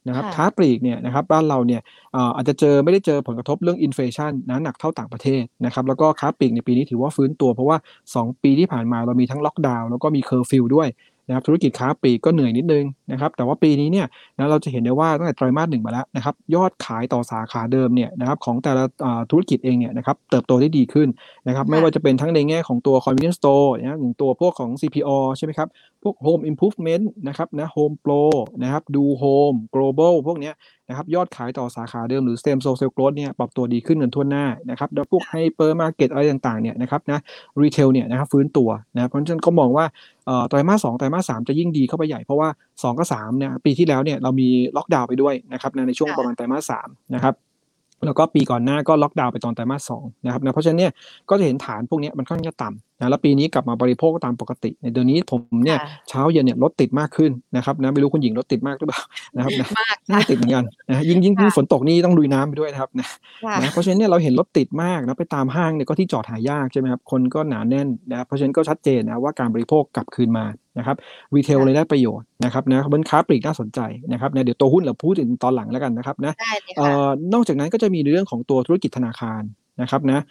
นะครับค่ะค้าปลีกเนี่ยนะครับบ้านเราเนี่ยเอ่ออาจจะเจอไม่ได้เจอผลกระทบเรื่องอินฟลชันนะหนักเท่าต่างประเทศนะครับแล้วก็ค้าปลีกในปีนี้ถือว่าฟื้นตัวเพราะว่า 2 ปีที่ผ่านมาเรามีทั้งล็อกดาวน์แล้วก็มีเคอร์ฟิวด้วย นะครับธุรกิจค้าปลีกก็เหนื่อยนิดนึงนะครับแต่ว่าปีนี้เนี่ยนะเราจะเห็นได้ว่าตั้งแต่ไตรมาสหนึ่งมาแล้วนะครับยอดขายต่อสาขาเดิมเนี่ยนะครับของแต่ละอ่าธุรกิจเองเนี่ยนะครับเติบโตได้ดีขึ้นนะครับไม่ว่าจะเป็นทั้งในแง่ของตัว convenience store นะอย่างตัวพวกของ CPO ใช่ไหมครับพวก Home Improvement นะครับนะ Home Pro นะครับดู Home Global พวกเนี้ยนะครับยอดขายต่อสาขาเดิมหรือ Same Store Sales Growth เนี่ยปรับตัวดีขึ้นกันทั่วหน้านะครับแล้วพวก Hyper Market อะไรต่างๆเนี่ยนะครับนะ Retail เนี่ยนะครับฟื้นตัวนะครับเพราะฉะนั้นก็มองว่าเอ่อไตรมาสสองไตรมาสสามจะยิ่งดีเข้าไปใหญ่เพราะว่า 2 กับ3เนี่ยปีที่แล้วเนี่ยเรามีล็อกดาวน์ไปด้วยนะครับในในช่วงค่ะประมาณไตรมาสสามนะครับแล้วก็ปีก่อนหน้าก็ล็อกดาวน์ไปตอนไตรมาสสองนะครับนะเพราะฉะนั้นเนี่ยก็จะเห็นฐานพวกเนี้ยมันค่อนข้างจะต่ำนะแล้วปีนี้กลับมาบริโภคตามปกติ ในเดือนนี้ผมเนี่ยค่ะเช้าเย็นเนี่ยรถติดมากขึ้นนะครับนะไม่รู้คุณหญิงรถติดมากหรือเปล่านะครับนะมากน่าติดเหมือนกันนะยิ่งยิ่งยิ่งฝนตกนี่ต้องลุยน้ำไปด้วยนะครับนะค่ะนะเพราะฉะนั้นเนี่ยเราเห็นรถติดมากนะไปตามห้างเนี่ยก็ที่จอดหายากใช่ไหมครับคนก็หนาแน่นนะครับเพราะฉะนั้นก็ชัดเจนนะว่าการบริโภคกลับคืนมานะครับ retail ค่ะเลยได้ประโยชน์นะครับนะบนค้าปลีกน่าสนใจนะครับนะเดี๋ยวตัวหุ้นเราพูดถึงตอนหลังแล้วกันนะครับนะได้เลยเอ่ค่ะอนอกจากนั้นก็จะมีเรื่องของตัวธุรกิจธนาคาร นะครับนะ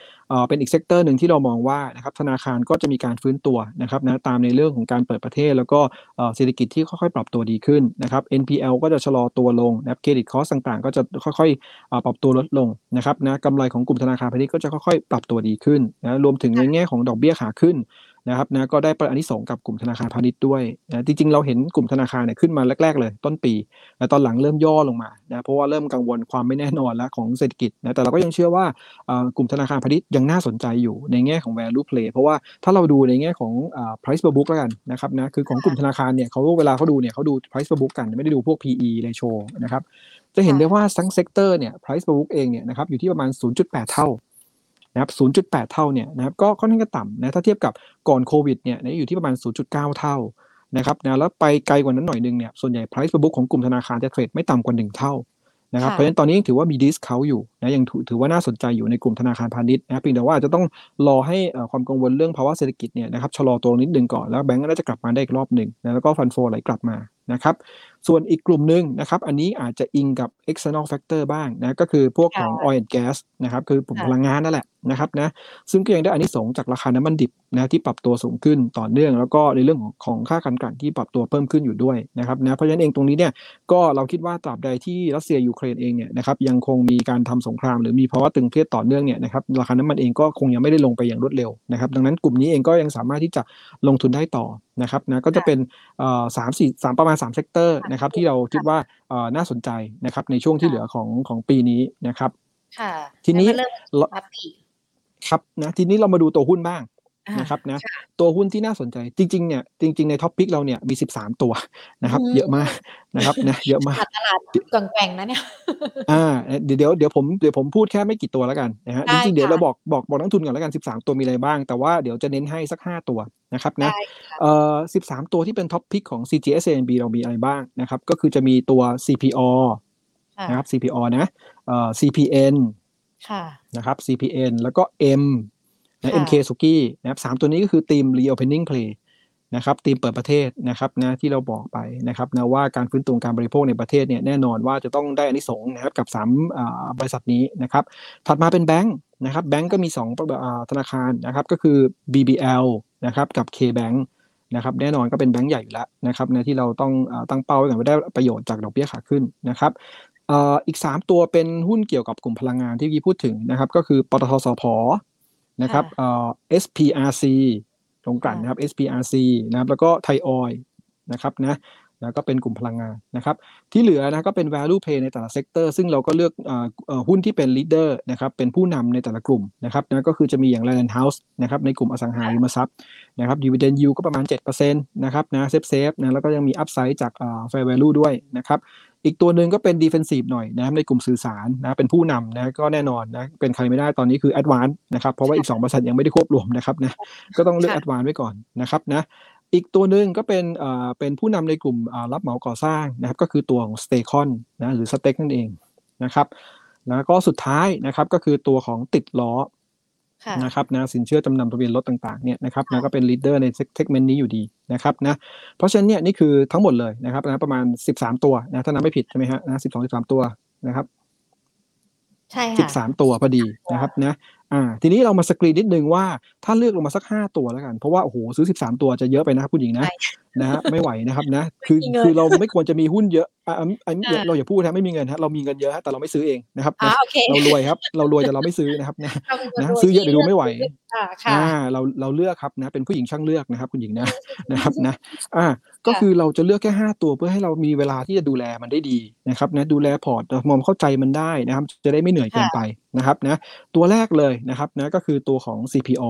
เป็นอีก sector หนึ่งที่เรามองว่านะครับธนาคารก็จะมีการฟื้นตัวนะครับนะตามในเรื่องของการเปิดประเทศ แล้วก็เศรษฐกิจที่ค่อยๆ ปรับตัวดีขึ้นนะครับ NPL ก็จะชะลอตัวลงนะครับ credit cost ต่างๆ ก็จะค่อยๆ ปรับตัวลดลงนะครับนะกำไรของกลุ่มธนาคารพาณิชย์ก็จะค่อยๆ ปรับตัวดีขึ้นนะรวมถึงในแง่ของดอกเบี้ยขาขึ้น นะครับนะก็ได้ประอันที่สงกับกลุ่มธนาคารพาณิชย์ด้วยนะจริงๆ เราเห็นกลุ่มธนาคารเนี่ยขึ้นมาแรก ๆ เลย ต้นปีแต่ตอนหลังเริ่มย่อลงมานะเพราะว่าเริ่มกังวลความไม่แน่นอนแล้วของเศรษฐกิจนะแต่เราก็ยังเชื่อว่ากลุ่มธนาคารพาณิชย์ยังน่าสนใจอยู่ในแง่ของ value play เพราะว่าถ้าเราดูในแง่ของ price per book แล้วกันนะครับนะคือของกลุ่มธนาคารเนี่ยเขาเวลาเขาดูเนี่ยเขาดู price per book กันไม่ได้ดูพวก PE ratio นะครับจะเห็นได้ว่าทั้ง sector เนี่ย price per book เองเนี่ยนะครับอยู่ที่ประมาณ 0.8 เท่า นะครับ 0.8 เท่าเนี่ยนะครับก็ค่อนข้างจะต่ำนะถ้าเทียบกับก่อนโควิดเนี่ยนะอยู่ที่ประมาณ 0.9 เท่านะครับนะแล้วไปไกลกว่านั้นหน่อยนึงเนี่ยส่วนใหญ่ price per book ของกลุ่มธนาคารจะ trade ไม่ต่ำกว่า 1 เท่านะครับค่ะเพราะฉะนั้นตอนนี้ยังถือว่ามี discount อยู่นะยังถือถือว่าน่าสนใจอยู่ในกลุ่มธนาคารพาณิชย์นะเพียงแต่ว่าอาจจะต้องรอให้เอ่อความกังวลเรื่องภาวะเศรษฐกิจเนี่ยนะครับชะลอตัวลงนิดนึงก่อนแล้วแบงก์ก็น่าจะกลับมาได้อีกรอบหนึ่งนะแล้วก็ fund flow ไหลกลับมานะครับ ส่วนอีกกลุ่มหนึ่งนะครับ อันนี้อาจจะอิงกับ external factor บ้างนะก็คือพวกของ oil and gas นะครับคือผมพลังงานนั่นแหละนะครับนะซึ่งก็ยังได้อานิสงส์จากราคาน้ำมันดิบนะที่ปรับตัวสูงขึ้นต่อเนื่อง แล้วก็ในเรื่องของของค่าการกลั่นที่ปรับตัวเพิ่มขึ้นอยู่ด้วยนะครับนะเพราะฉะนั้นเองตรงนี้เนี่ยก็เราคิดว่าตราบใดที่รัสเซียยูเครนเองเนี่ยนะครับยังคงมีการทำสงคราม หรือมีภาวะตึงเครียดต่อเนื่องเนี่ยนะครับราคาน้ำมันเองก็คงยังไม่ได้ลงไปอย่างรวดเร็วนะครับดังนั้นกลุ่มนี้เองก็ยังสามารถที่จะลงทุนได้ต่อนะครับนะก็จะเป็นสามสี่สามประมาณ3 sector นะครับ ที่เราคิดว่าน่าสนใจนะครับ ในช่วงที่เหลือของของปีนี้นะครับ ค่ะ ทีนี้แล้วก็เริ่มปรับอีกครับนะทีนี้เรามาดูตัวหุ้นบ้าง นะครับนะตัวหุ้นที่น่าสนใจจริง ๆเนี่ยจริง ๆใน top pick เราเนี่ยมี13ตัวนะครับ เยอะมากนะครับนะเยอะมากตลาดแกว่งนะเนี่ยอ่าเดี๋ยวเดี๋ยวเดี๋ยวผมเดี๋ยวผมพูดแค่ไม่กี่ตัวแล้วกันนะฮะได้จริงๆเดี๋ยวค่ะเราบอกบอกบอกนักลงทุนก่อนแล้วกัน13ตัวมีอะไรบ้าง แต่ว่าเดี๋ยวจะเน้นให้สัก5ตัวนะครับนะได้ค่ะเอ่อ13ตัวที่เป็นท็อปพิกของ CGSNB เรามีอะไรบ้างนะครับก็คือจะมีตัว CPO ค่ะนะครับ CPO นะเอ่อ CPN ค่ะนะครับ CPN แล้วก็ M นะค่ะ MK Suki นะครับสามตัวนี้ก็คือทีม reopening play นะครับทีมเปิดประเทศนะครับนะที่เราบอกไปนะครับนะว่าการฟื้นตัวการบริโภคในประเทศเนี่ยแน่นอนว่าจะต้องได้อานิสงส์นะครับกับ3อ่าบริษัทนี้นะครับถัดมาเป็นแบงค์นะครับแบงค์ก็มี2อ่าธนาคารนะครับก็คือ BBL นะครับกับ KBank นะครับแน่นอนก็เป็นแบงค์ใหญ่อยู่แล้วนะครับนะที่เราต้องอาตั้งเป้าไว้ก่อนว่าได้ประโยชน์จากดอกเบี้ยขาขึ้นนะครับเอ่ออีก 3 ตัวเป็นหุ้นเกี่ยวกับกลุ่มพลังงานที่เมื่อกี้พูดถึงนะครับก็คือปตท.สผ. นะครับเอ่อ SPRC โรงกลั่นนะครับ SPRC นะครับแล้วก็ไทยออยล์นะครับนะแล้วก็เป็นกลุ่มพลังงานนะครับ ที่เหลือนะก็เป็น value play ในแต่ละ sector ซึ่งเราก็เลือกเอ่อเอ่อหุ้นที่เป็น leader นะครับเป็นผู้นำในแต่ละกลุ่มนะครับนะก็คือจะมีอย่าง Land & House นะครับในกลุ่มอสังหาริมทรัพย์นะครับ dividend yield ก็ประมาณ 7%นะครับนะ safe safe นะแล้วก็ยังมี upside จากเอ่อ fair value ด้วยนะครับ อีกตัวหนึ่งก็เป็น defensive หน่อยนะครับในกลุ่มสื่อสารนะเป็นผู้นำนะก็แน่นอนนะเป็นใครไม่ได้ตอนนี้คือ advance นะครับเพราะว่าอีก2บริษัทยังไม่ได้ควบรวมนะครับนะก็ต้องเลือกค่ะ advance ไว้ก่อนนะครับนะอีกตัวหนึ่งก็เป็นเอ่อเป็นผู้นำในกลุ่มอ่ารับเหมาก่อสร้างนะครับก็คือตัวของ s t a c o n นะหรือ s t e กนั่นเองนะครับแล้วก็สุดท้ายนะครับก็คือตัวของติดล้อค่ะ นะครับนะสินเชื่อจำนำทะเบียนรถต่างๆเนี่ยนะครับนะก็เป็น leader ใน segment นี้อยู่ดีนะครับนะเพราะฉะนั้นเนี่ยนี่คือทั้งหมดเลยนะครับนะประมาณ 13 ตัวนะถ้านับไม่ผิดใช่ไหมฮะนะสิบสองสิบสามตัวนะครับ ใช่ค่ะ13 ตัวพอดีนะครับนะอ่าทีนี้เรามาสกรีนนิดนึงว่าถ้าเลือกลงมาสัก 5 ตัวแล้วกัน เพราะว่าโอ้โหซื้อ 13 ตัวจะเยอะไปนะครับคุณหญิงนะใช่นะฮะไม่ไหวนะครับนะคือไม่มีเงินคือเราไม่ควรจะมีหุ้นเยอะอ่าอ่าอ่าอ่าเราอย่าพูดนะไม่มีเงินฮะเรามีเงินเยอะฮะแต่เราไม่ซื้อเองนะครับอ่านะโอเคเรารวยครับ เรารวยแต่เราไม่ซื้อนะครับนะเราเป็นคนนะรวยซื้อเยอะที่เดี๋ยวดูไม่ไหวอ่าค่ะอ่าเราเราเลือกครับนะเป็นผู้หญิงช่างเลือกนะครับ คุณหญิงนะนะครับนะอ่า ก็คือเราจะเลือกแค่ 5 ตัวเพื่อให้เรามีเวลาที่จะดูแลมันได้ดีนะครับนะดูแลพอร์ตมองเข้าใจมันได้นะครับ จะได้ไม่เหนื่อยเกินไปนะครับนะตัวแรกเลยนะครับนะก็คือตัวของ CPO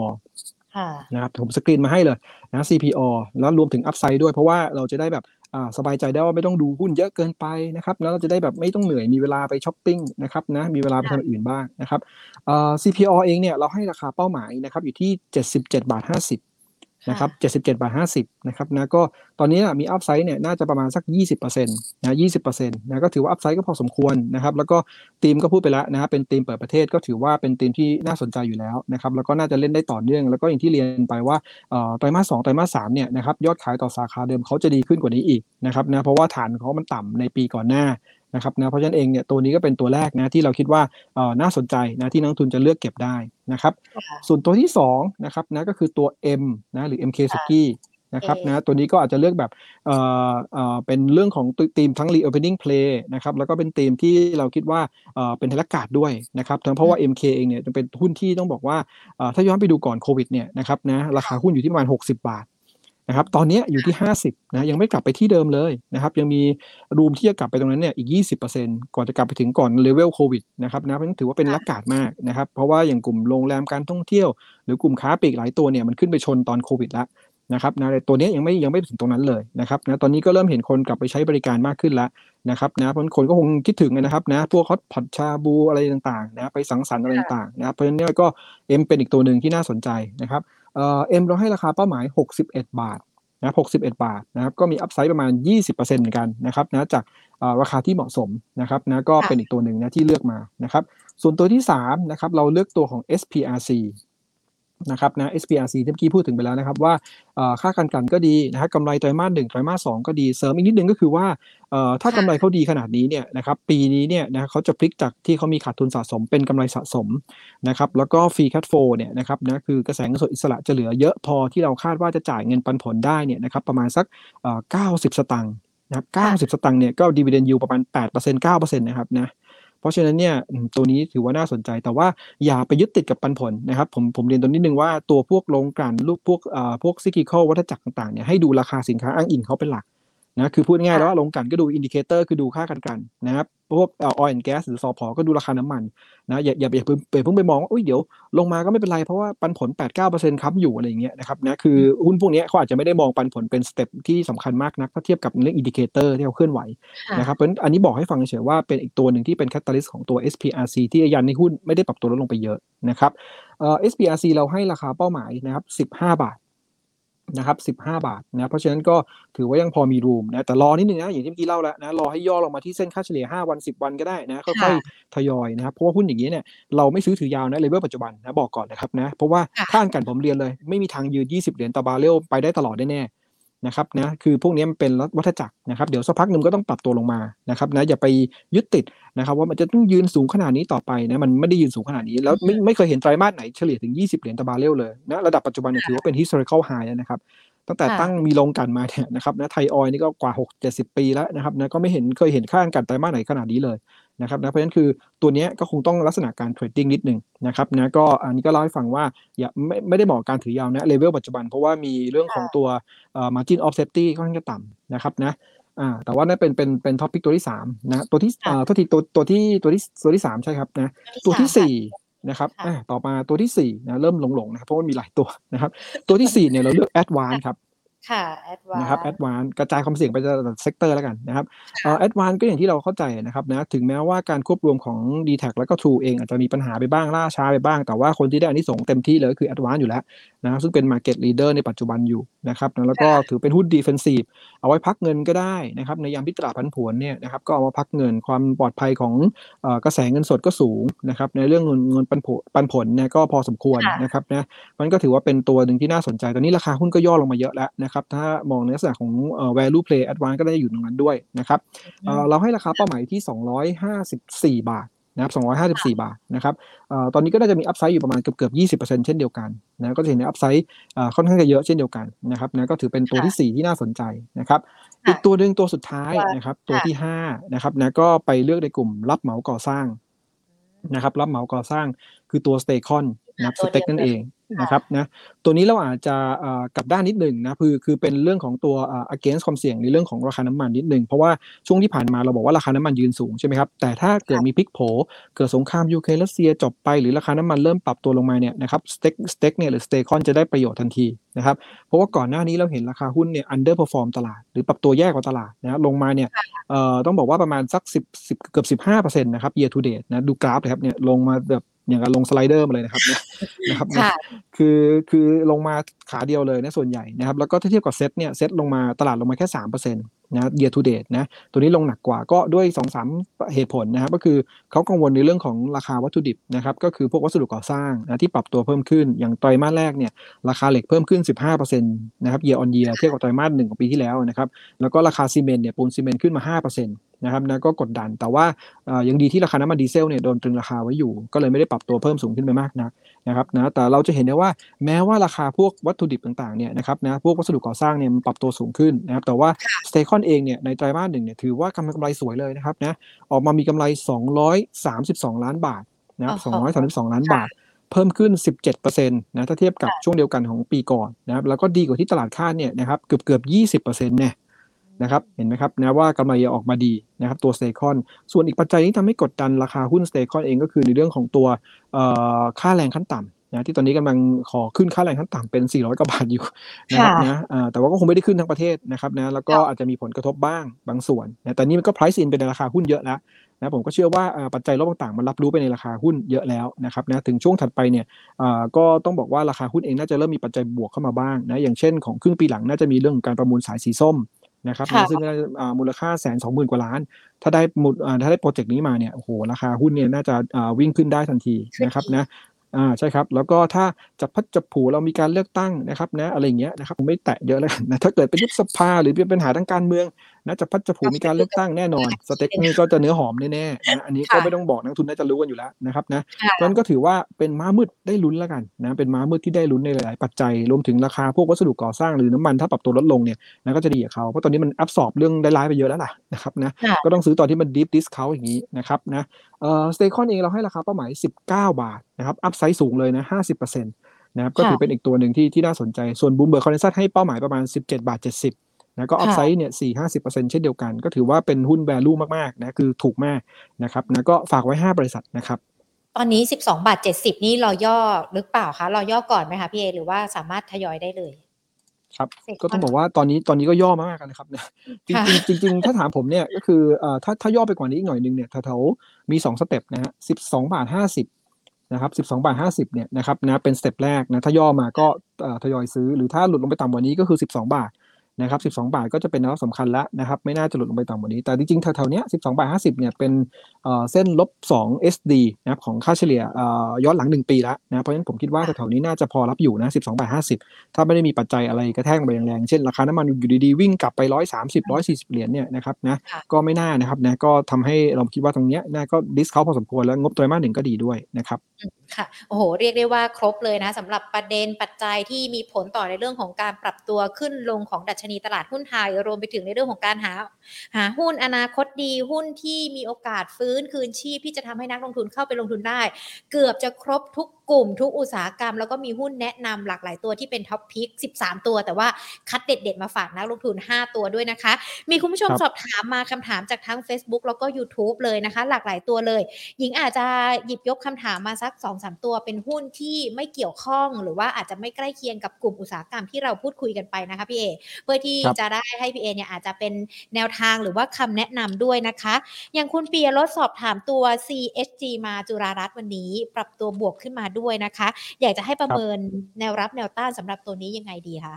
ค่ะนะครับผมสกรีนมาให้เลยนะ CPO แล้วรวมถึง Upside ด้วยเพราะว่าเราจะได้แบบอ่าสบายใจได้ว่าไม่ต้องดูหุ้นเยอะเกินไปนะครับแล้วเราจะได้แบบไม่ต้องเหนื่อยมีเวลาไปช้อปปิ้งนะครับนะมีเวลาไปทำอย่างอื่นบ้างนะครับเอ่อ CPO เองเนี่ยเราให้ราคาเป้าหมายนะครับอยู่ที่ 77 บาท 50 นะครับ77บาท50นะครับนะก็ตอนนี้นะมีอัพไซด์เนี่ยน่าจะประมาณสัก20%นะ20%นะก็ถือว่าอัพไซด์ก็พอสมควรนะครับแล้วก็ทีมก็พูดไปแล้วนะครับเป็นทีมเปิดประเทศก็ถือว่าเป็นทีมที่น่าสนใจอยู่แล้วนะครับแล้วก็น่าจะเล่นได้ต่อเนื่อง แล้วก็อย่างที่เรียนไปว่าเอ่อไตรมาสสองไตรมาสสามเนี่ยนะครับยอดขายต่อสาขาเดิมเขาจะดีขึ้นกว่านี้อีกนะครับนะเพราะว่าฐานเขามันต่ำในปีก่อนหน้า นะครับนะเพราะฉะนั้นเองเนี่ยตัวนี้ก็เป็นตัวแรกนะที่เราคิดว่าเอ่อน่าสนใจนะที่นักลงทุนจะเลือกเก็บได้นะครับค่ะส่วนตัวที่2นะครับนะก็คือตัว M นะหรือ MK s u k i นะครับเอนะตัวนี้ก็อาจจะเลือกแบบเอ่อเอ่อเป็นเรื่องของทีมทั้ง reopening play นะครับแล้วก็เป็นทีมที่เราคิดว่าเอ่อเป็นธนกาศด้วยนะครับทั้งเพราะว่า MK เองเนี่ยจะเป็นหุ้นที่ต้องบอกว่าเอ่อถ้าย้อนไปดูก่อนโควิดเนี่ยนะครับนะราคาหุ้นอยู่ที่ประมาณ 60 บาท นะครับ ตอนนี้อยู่ที่ 50นะยังไม่กลับไปที่เดิมเลยนะครับ ยังมี room ที่จะกลับไปตรงนั้นเนี่ยอีก 20%ก่อนจะกลับไปถึงก่อนเลเวลโควิดนะครับนะเพราะฉะนั้นถือว่าเป็น laggard มากนะครับ เพราะว่าอย่างกลุ่มโรงแรมการท่องเที่ยว หรือกลุ่มค้าปลีกหลายตัวเนี่ยมันขึ้นไปชนตอนโควิดแล้วนะครับนะแต่ตัวเนี้ยยังไม่ยังไม่ถึงตรงนั้นเลยนะครับนะตอนนี้ก็เริ่มเห็นคนกลับไปใช้บริการมากขึ้นแล้วนะครับนะเพราะฉะนั้นคนก็คงคิดถึงนะครับนะพวก hotpot ชาบูอะไรต่างๆนะไปสังสรรค์อะไรต่างๆนะครับเพราะฉะนั้นเนี่ยก็ M เป็นอีกตัวหนึ่งที่น่าสนใจนะครับ เอ่อเอ็มเราให้ราคาเป้าหมาย 61 บาทนะ61 บาทนะครับ ก็มีอัพไซด์ประมาณ 20%เหมือนกันนะครับนะจากเอ่อราคาที่เหมาะสมนะครับนะก็เป็นอีกตัวหนึ่งนะที่เลือกมานะครับ ส่วนตัวที่3นะครับเราเลือกตัวของ SPRC นะครับนะ SPRC ที่เมื่อกี้พูดถึงไปแล้วนะครับว่าค่าการกันก็ดีนะครับกำไรไตรมาสหนึ่งไตรมาสสองก็ดีเสริมอีกนิดนึงก็คือว่าถ้ากำไรเขาดีขนาดนี้เนี่ยนะครับปีนี้เนี่ยนะเขาจะพลิกจากที่เขามีขาดทุนสะสมเป็นกำไรสะสมนะครับแล้วก็ free cash flow เนี่ยนะครับนะคือกระแสเงินสดอิสระจะเหลือเยอะพอที่เราคาดว่าจะจ่ายเงินปันผลได้เนี่ยนะครับประมาณสัก 90 สตางค์นะครับ90 สตางค์เนี่ยก็ดีเวเดนยูประมาณ8% 9%นะครับนะ เพราะฉะนั้นเนี่ยตัวนี้ถือว่าน่าสนใจ แต่ว่าอย่าไปยึดติดกับปันผลนะครับ ผมผมเรียนตัวนิดนึงว่าตัวพวกโรงกลั่นลูกพวกเอ่อพวก cyclical วัฏจักรต่างๆเนี่ยให้ดูราคาสินค้าอ้างอิงเขาเป็นหลัก นะคือพูดง่ายๆแล้วว่าโรงกลั่นก็ดู indicator คือดูค่าการกลั่นนะครับพวก oil gas หรือซอพอก็ดูราคาน้ำมันนะอย่าอย่าอย่าเพิ่งไปมองว่าอุ้ยเดี๋ยวลงมาก็ไม่เป็นไรเพราะว่าปันผล 8-9%ครับอยู่อะไรอย่างเงี้ยนะครับนะคือหุ้นพวกนี้เขาอาจจะไม่ได้มองปันผลเป็นสเต็ปที่สำคัญมากนักถ้าเทียบกับเรื่อง indicator ที่เขาเคลื่อนไหวนะครับเพราะอันนี้บอกให้ฟังเฉยๆว่าเป็นอีกตัวหนึ่งที่เป็น catalyst ของตัว SPRC ที่ยันในหุ้นไม่ได้ปรับตัวลดลงไปเยอะนะครับเอ่อ SPRC เราให้ราคาเป้าหมายนะครับ15 บาท นะครับ15บาทนะเพราะฉะนั้นก็ถือว่ายังพอมีรูมนะแต่รอนิดนึงนะอย่างที่เมื่อกี้เล่าแล้วนะรอให้ย่อลงมาที่เส้นค่าเฉลี่ย 5 วัน 10 วันก็ได้นะค่อยๆทยอยนะครับเพราะว่าหุ้นอย่างนี้เนี่ยเราไม่ซื้อถือยาวนะเลเวลปัจจุบันนะบอกก่อนนะครับนะเพราะว่าข้างกันผมเรียนเลย ไม่มีทางยืน 20 เหรียญต่อบาเรลไปได้ตลอดแน่ นะครับนะคือพวกนี้มันเป็นวัฏจักรนะครับเดี๋ยวสักพักหนึ่งก็ต้องปรับตัวลงมานะครับนะอย่าไปยึดติดนะครับ ว่ามันจะต้องยืนสูงขนาดนี้ต่อไปนะมันไม่ได้ยืนสูงขนาดนี้ แล้วไม่ไม่เคยเห็นไตรมาสไหนเฉลี่ยถึง 20 เหรียญต่อบาเรลเลยนะระดับปัจจุบันเนี่ยถือว่าเป็น historical high นะครับตั้งแต่ตั้งมีโรงกลั่นมาเนี่ยนะครับนะไทยออยล์นี่ก็กว่า 6 70 ปีแล้วนะครับนะก็ไม่เห็นเคยเห็นค่าการกลั่นไตรมาสไหนขนาดนี้เลย นะครับนะเพราะฉะนั้นคือตัวนี้ก็คงต้องลักษณะการ trading นิดนึงนะครับนะก็อันนี้ก็เล่าให้ฟังว่าอย่าไม่ไม่ได้บอกการถือยาวนะเลเวลปัจจุบัน เพราะว่ามีเรื่องของตัว margin of safety ค่อนข้างจะต่ำนะครับนะอ่าแต่ว่านั่นเป็นเป็นเป็น top pick ตัวที่3นะตัวที่อ่าตัวที่ตัวตัวที่ตัวที่ตัวที่3ใช่ครับนะตัวที่4นะครับอ่าต่อมาตัวที่4นะเริ่มหลงๆนะครับเพราะว่ามีหลายตัวนะครับ ตัวที่4เนี่ยเราเลือก ADVANC ครับ ค่ะ ADVANC นะครับ ADVANC กระจายความเสี่ยงไปแต่ละ sector แล้วกันนะครับ ADVANC ก็อย่างที่เราเข้าใจนะครับนะถึงแม้ว่าการควบรวมของ ดีแทคแล้วก็ True เองอาจจะมีปัญหาไปบ้างล่าช้าไปบ้าง แต่ว่าคนที่ได้อานิสงส์เต็มที่เลยคือ ADVANC อยู่แล้วนะซึ่งเป็น Market Leader ในปัจจุบันอยู่นะครับแล้วก็ถือเป็นหุ้น Defensive เอาไว้พักเงินก็ได้นะครับในยามที่ตลาดผันผวนเนี่ยนะครับก็เอามาพักเงินความปลอดภัยของกระแสเงินสดก็สูงนะครับในเรื่องเงินเงินปันผลปันผลเนี่ยก็พอสมควรนะครับนะมันก็ถือว่าเป็นตัวหนึ่งที่น่าสนใจตอนนี้ราคาหุ้นก็ย่อลงมาเยอะแล้วนะครับถ้ามองในลักษณะของ value play advance ก็ได้อยู่ตรงนั้นด้วยนะครับเราให้ราคาเป้าหมายที่ 254 บาทนะครับ254 บาทนะครับตอนนี้ก็น่าจะมีอัพไซด์อยู่ประมาณเกือบเกือบ20%เช่นเดียวกันนะก็จะเห็นในอัพไซด์ค่อนข้างจะเยอะเช่นเดียวกันนะครับนะก็ถือเป็นตัวที่ 4 ที่น่าสนใจนะครับ อีกตัวหนึ่งตัวสุดท้ายนะครับ ตัวที่5นะครับนะก็ไปเลือกในกลุ่มรับเหมาก่อสร้างนะครับรับเหมาก่อสร้างคือตัวสเตคอน นะครับสเต็กนั่นเองนะครับนะตัวนี้เราอาจจะกลับด้านนิดหนึ่งนะคือคือเป็นเรื่องของตัว against ความเสี่ยงในเรื่องของราคาน้ำมันนิดหนึ่งเพราะว่าช่วงที่ผ่านมาเราบอกว่าราคาน้ำมันยืนสูงใช่ไหมครับแต่ถ้าเกิดมีพลิกโผเกิดสงครามยูเครนรัสเซียจบไปหรือราคาน้ำมันเริ่มปรับตัวลงมาเนี่ยนะครับสเต็กสเต็กเนี่ยหรือสเตคอนจะได้ประโยชน์ทันทีนะครับเพราะว่าก่อนหน้านี้เราเห็นราคาหุ้นเนี่ย underperform ตลาด หรือปรับตัวแย่กว่าตลาดนะลงมาเนี่ยเอ่อต้องบอกว่าประมาณสัก10 10เกือบ15%นะครับ year to date นะดูกราฟเลยครับเนี่ยลงมาแบบ อย่างกับลง slider มาเลยนะครับนะครับคือคือลงมาขาเดียวเลยนะส่วนใหญ่นะครับแล้วก็ถ้าเทียบกับเซ็ตเนี่ยเซ็ตลงมาตลาดลงมาแค่สามเปอร์เซ็นต์นะ year to date นะตัวนี้ลงหนักกว่าก็ด้วย2อสเหตุผลนะครับก็คือเขากังวลในเรื่องของราคาวัตถุดิบนะครับก็คือพวกวัสดุก่อสร้างนะที่ปรับตัวเพิ่มขึ้นอย่างไตรมาสแรกเนี่ยราคาเหล็กเพิ่มขึ้น 15%นะครับ year on year เทียบกับไตรมาสหนึ่งของปีที่แล้วนะครับแล้วก็ราคาซีเมนต์เนี่ยปูนซีเมนต์ขึ้นมา 5%นะครับนะก็กดดัน แต่ว่ายังดีที่ราคาน้ำมันดีเซลเนี่ยโดนตรึงราคาไว้อยู่ ก็เลยไม่ได้ปรับตัวเพิ่มสูงขึ้นไปมากนักนะครับนะแต่เราจะเห็นได้ว่าแม้ว่าราคาพวกวัตถุดิบต่างๆเนี่ยนะครับนะพวกวัสดุก่อสร้างเนี่ยมันปรับตัวสูงขึ้นนะครับแต่ว่าสเตคอนเองเนี่ยในไตรมาสหนึ่งเนี่ยถือว่ากำไรสวยเลยนะครับนะออกมามีกำไร 232 ล้านบาทนะครับ232 ล้านบาทเพิ่มขึ้น 17%นะถ้าเทียบกับช่วงเดียวกันของปีก่อนนะครับแล้วก็ดีกว่าที่ตลาดคาดเนี่ยนะครับเกือบเกือบ 20%เนี่ย นะครับเห็นไหมครับนะว่ากำไรออกมาดีนะครับตัวสเตคอนส่วนอีกปัจจัยที่ทำให้กดดันราคาหุ้นสเตคอนเองก็คือในเรื่องของตัวค่าแรงขั้นต่ำนะที่ตอนนี้กำลังขอขึ้นค่าแรงขั้นต่ำเป็น 400 กว่าบาทอยู่นะครับนะแต่ว่าก็คงไม่ได้ขึ้นทั้งประเทศนะครับนะแล้วก็อาจจะมีผลกระทบบ้างบางส่วนนะแต่นี่มันก็ price in เป็นราคาหุ้นเยอะแล้วนะผมก็เชื่อว่าปัจจัยรอบต่างๆ มันรับรู้ไปในราคาหุ้นเยอะแล้วนะครับนะถึงช่วงถัดไปเนี่ยก็ต้องบอกว่าราคาหุ้นเองน่าจะเริ่มมีปัจจัยบวกเข้ามาบ้างนะอย่างเช่นของครึ่งปีหลังน่าจะมีเรื่องการประมูลสายสีส้ม นะครับซึ่งมูลค่าแสนสองหมื่นกว่าล้าน ถ้าได้มุดถ้าได้โปรเจกต์นี้มาเนี่ยโอ้โหราคาหุ้นเนี่ยน่าจะวิ่งขึ้นได้ทันทีนะครับนะอ่าใช่ครับ แล้วก็ถ้าจับพัดจับผูเรามีการเลือกตั้งนะครับนะอะไรอย่างเงี้ยนะครับผมไม่แตะเยอะแล้วกันนะถ้าเกิดเป็นยุบสภาหรือเป็นปัญหาทางการเมือง นะจับพลัดจับผลูมีการเลือกตั้งแน่นอน สเต็กนี่ก็จะเนื้อหอมแน่ๆนะอันนี้ก็ไม่ต้องบอกนักลงทุนน่าจะรู้กันอยู่แล้วนะครับนะค่ะนั้นก็ถือว่าเป็นม้ามืดได้ลุ้นแล้วกันนะเป็นม้ามืดที่ได้ลุ้นในหลายๆปัจจัยรวมถึงราคาพวกวัสดุก่อสร้างหรือน้ำมันถ้าปรับตัวลดลงเนี่ยนะก็จะดีกับเขาเพราะตอนนี้มัน absorb เรื่องร้ายๆไปเยอะแล้วล่ะนะครับนะค่ะก็ต้องซื้อตอนที่มัน deep discount อย่างนี้นะครับนะเอ่อสเตคอนเองเราให้ราคาเป้าหมาย 19 บาทนะครับ upside สูงเลยนะ50%นะครับก็ถือเป็นอีกตัวหนึ่งที่ที่น่าสนใจส่วน Bloomberg consensus ให้เป้าหมายประมาณ 17 บาท 70 นะก็ upside เนี่ย4-50%เช่นเดียวกัน ก็ถือว่าเป็นหุ้น value มากๆนะคือถูกมากนะครับนะก็ฝากไว้5บริษัทนะครับตอนนี้ 12 บาท 70 นี่รอย่อหรือเปล่าคะรอย่อก่อนไหมคะพี่เอหรือว่าสามารถทยอยได้เลย ครับเสร็จก็ต้องบอกว่าตอนนี้ตอนนี้ก็ย่อมากๆกันนะครับนะจริงค่ะๆจริงๆถ้าถามผมเนี่ยก็คือเอ่อถ้าถ้าย่อไปกว่านี้อีกหน่อยนึงเนี่ยแถวๆมี 2 step นะฮะ12บาท50นะครับ12บาท50เนี่ยนะครับนะเป็น step แรกนะถ้าย่อมาก็เอ่อทยอยซื้อหรือถ้าหลุดลงไปต่ำกว่านี้ก็คือ12บาท นะครับ 12 บาทก็จะเป็นแนวรับสำคัญแล้วนะครับ ไม่น่าจะหลุดลงไปต่ำกว่านี้ แต่จริงๆแถวๆเนี้ย 12 บาท 50 เนี่ยเป็นเอ่อเส้นลบ 2 SD นะครับของค่าเฉลี่ยเอ่อย้อนหลัง 1 ปีแล้วนะ เพราะฉะนั้นผมคิดว่าแถวๆนี้น่าจะพอรับอยู่นะ 12 บาท 50 ถ้าไม่ได้มีปัจจัยอะไรกระแทกลงไปแรงๆ เช่นราคาน้ำมันอยู่ดีๆ วิ่งกลับไป 130 140 เหรียญเนี่ยนะครับนะค่ะก็ไม่น่านะครับนะ ก็ทำให้เราคิดว่าตรงเนี้ยน่าก็ดิสเขาพอสมควรแล้วงบไตรมาสหนึ่งก็ดีด้วยนะครับอืมค่ะ โอ้โห เรียกได้ว่าครบเลยนะสำหรับประเด็นปัจจัยที่มีผลต่อในเรื่องของการปรับตัวขึ้นลงของดัชนีตลาดหุ้นไทย รวมไปถึงในเรื่องของการหา หาหุ้นอนาคตดีหุ้นที่มีโอกาสฟื้นคืนชีพที่จะทำให้นักลงทุนเข้าไปลงทุนได้ เกือบจะครบทุกกลุ่มทุกอุตสาหกรรม แล้วก็มีหุ้นแนะนำหลากหลายตัวที่เป็น top pick 13 ตัว แต่ว่าคัดเด็ดๆมาฝากนักลงทุน 5 ตัวด้วยนะคะ มีคุณผู้ชมครับสอบถามมาคำถามจากทั้ง Facebook แล้วก็ YouTube เลยนะคะ หลากหลายตัวเลย หญิงอาจจะหยิบยกคำถามมาสัก 2-3ตัวเป็นหุ้นที่ไม่เกี่ยวข้อง หรือว่าอาจจะไม่ใกล้เคียงกับกลุ่มอุตสาหกรรมที่เราพูดคุยกันไปนะคะพี่เอเพื่อที่ครับจะได้ให้พี่เอเนี่ยอาจจะเป็นแนวทางหรือว่าคำแนะนำด้วยนะคะ อย่างคุณปียรสสอบถามตัว CHG มาจุฬารัตน์วันนี้ ปรับตัวบวกขึ้นมาด้วยนะคะ อยากจะให้ประเมินแนวรับแนวต้านสำหรับตัวนี้ยังไงดีคะ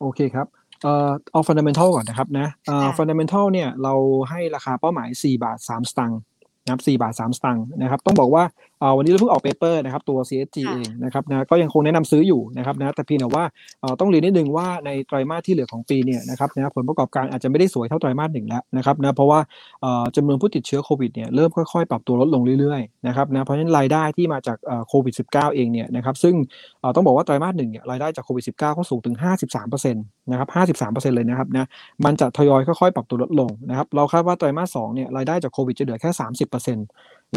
โอเคครับเอ่อเอา fundamental ก่อนนะครับนะเอ่อค่ะ fundamental เนี่ยเราให้ราคาเป้าหมาย 4 บาท 3 สตางค์นะครับ4บาท 3 สตางค์นะครับต้องบอกว่าเอ่อ วันนี้เราเพิ่งออกเปเปอร์นะครับตัว CSG ค่ะเองนะครับนะก็ยังคงแนะนำซื้ออยู่นะครับนะแต่เพียงแต่ว่าเอ่อต้องเรียนนิดนึงว่าในไตรมาสที่เหลือของปีเนี่ยนะครับนะผลประกอบการอาจจะไม่ได้สวยเท่าไตรมาสหนึ่งแล้วนะครับนะเพราะว่าเอ่อจำนวนผู้ติดเชื้อโควิดเนี่ยเริ่มค่อยๆ ปรับตัวลดลงเรื่อยๆนะครับนะเพราะฉะนั้นรายได้ที่มาจากเอ่อโควิด -19 เองเนี่ยนะครับซึ่งเอ่อต้องบอกว่าไตรมาสหนึ่งเนี่ยรายได้จากโควิด -19 ก็สูงถึง 53%นะครับ53%เลยนะครับนะมันจะทยอยค่อยๆ ปรับตัวลดลงนะครับเราคาดว่าไตรมาส2เนี่ยรายได้จากโควิดจะเหลือแค่ 30%น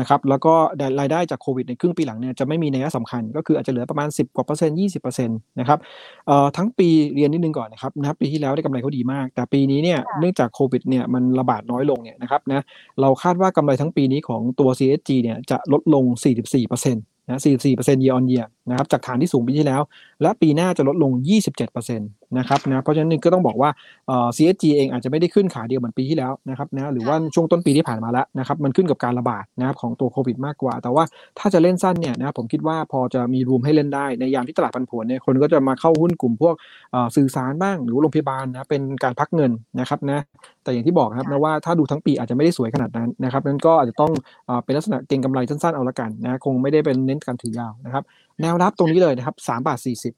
ะครับแล้วก็รายได้จากโควิดในครึ่งปีหลังเนี่ยจะไม่มีนัยสำคัญ ก็คืออาจจะเหลือประมาณ 10กว่าเปอร์เซ็นต์20%นะครับเอ่อทั้งปีเรียนนิดนึงก่อนนะครับนะครับปีที่แล้วได้กำไรเขาดีมาก แต่ปีนี้เนี่ยเนื่องจากโควิดเนี่ยมันระบาดน้อยลงเนี่ยนะครับนะเราคาดว่ากำไรทั้งปีนี้ของตัว CSG เนี่ยจะลดลง 44%นะ44% year on year นะครับจากฐานที่สูงปีที่แล้ว และปีหน้าจะลดลง 27%นะครับนะเพราะฉะนั้นก็ต้องบอกว่าเอ่อ CSG เองอาจจะไม่ได้ขึ้นขาเดียวเหมือนปีที่แล้วนะครับนะหรือว่าช่วงต้นปีที่ผ่านมาแล้วนะครับมันขึ้นกับการระบาดนะครับของตัวโควิดมากกว่า แต่ว่าถ้าจะเล่นสั้นเนี่ยนะครับผมคิดว่าพอจะมีรูมให้เล่นได้ในยามที่ตลาดผันผวนเนี่ยคนก็จะมาเข้าหุ้นกลุ่มพวกเอ่อสื่อสารบ้าง หรือว่าโรงพยาบาลนะเป็นการพักเงินนะครับนะแต่อย่างที่บอกครับนะว่าถ้าดูทั้งปีอาจจะไม่ได้สวยขนาดนั้นนะครับนั้นก็อาจจะต้องเอ่อเป็นลักษณะเก็งกำไรสั้นๆเอาละกันนะคงไม่ได้เป็นเน้นการถือยาวนะครับแนวรับตรงนี้เลยนะครับสามบาทสี่สิบ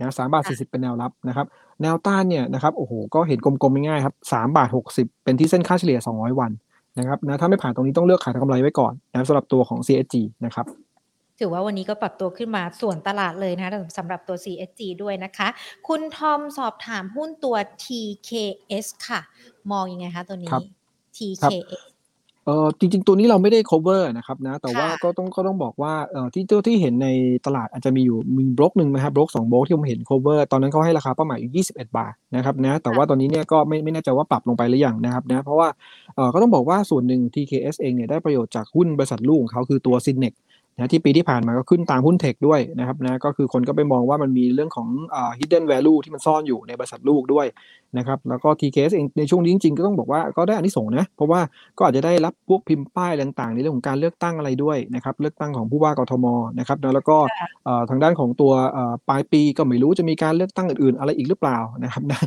นะสามบาทสี่สิบเป็นแนวรับนะครับ แนวต้านเนี่ยนะครับโอ้โหก็เห็นกลมๆง่ายๆครับสามบาทหกสิบเป็นที่เส้นค่าเฉลี่ยสองร้อยวันนะครับนะถ้าไม่ผ่านตรงนี้ต้องเลือกขายทางกำไรไว้ก่อนนะครับสำหรับตัวของ CSG นะครับถือว่าวันนี้ก็ปรับตัวขึ้นมาส่วนตลาดเลยนะคะสำหรับตัว CSG ด้วยนะคะ คุณทอมสอบถามหุ้นตัว TKS ค่ะ มองยังไงคะตัวนี้ครับ TKS เออจริง ๆ ตัวนี้เราไม่ได้ cover นะครับนะ แต่ว่าค่ะก็ต้องก็ต้องบอกว่าเอ่อที่ที่เห็นในตลาดอาจจะมีอยู่มีบล็อกหนึ่งนะครับบล็อกสองบล็อกที่ผมเห็น cover ตอนนั้นเขาให้ราคาเป้าหมายอยู่ 21 บาทนะครับนะแต่ว่าตอนนี้เนี่ยก็ไม่ไม่แน่ใจว่าปรับลงไปหรือยังนะครับนะเพราะว่าเออก็ต้องบอกว่าส่วนหนึ่ง TKS เองเนี่ยได้ประโยชน์จากหุ้นบริษัทลูกของเขาคือตัว s y n e x นะที่ปีที่ผ่านมาก็ขึ้นตามหุ้นเทคด้วยนะครับนะก็คือคนก็ไปมองว่ามันมีเรื่องของอ่า hidden value ที่มันซ่อนอยู่ในบริษัทลูกด้วย นะครับแล้วก็ TKS เองในช่วงนี้จริงๆก็ต้องบอกว่าก็ได้อานิสงส์นะ เพราะว่าก็อาจจะได้รับพวกพิมพ์ป้ายต่างๆ ในเรื่องของการเลือกตั้งอะไรด้วยนะครับเลือกตั้งของผู้ว่ากทมนะครับแล้วก็ทางด้านของตัวปลายปีก็ไม่รู้จะมีการเลือกตั้งอื่นๆ อะไรอีกหรือเปล่านะครับนะ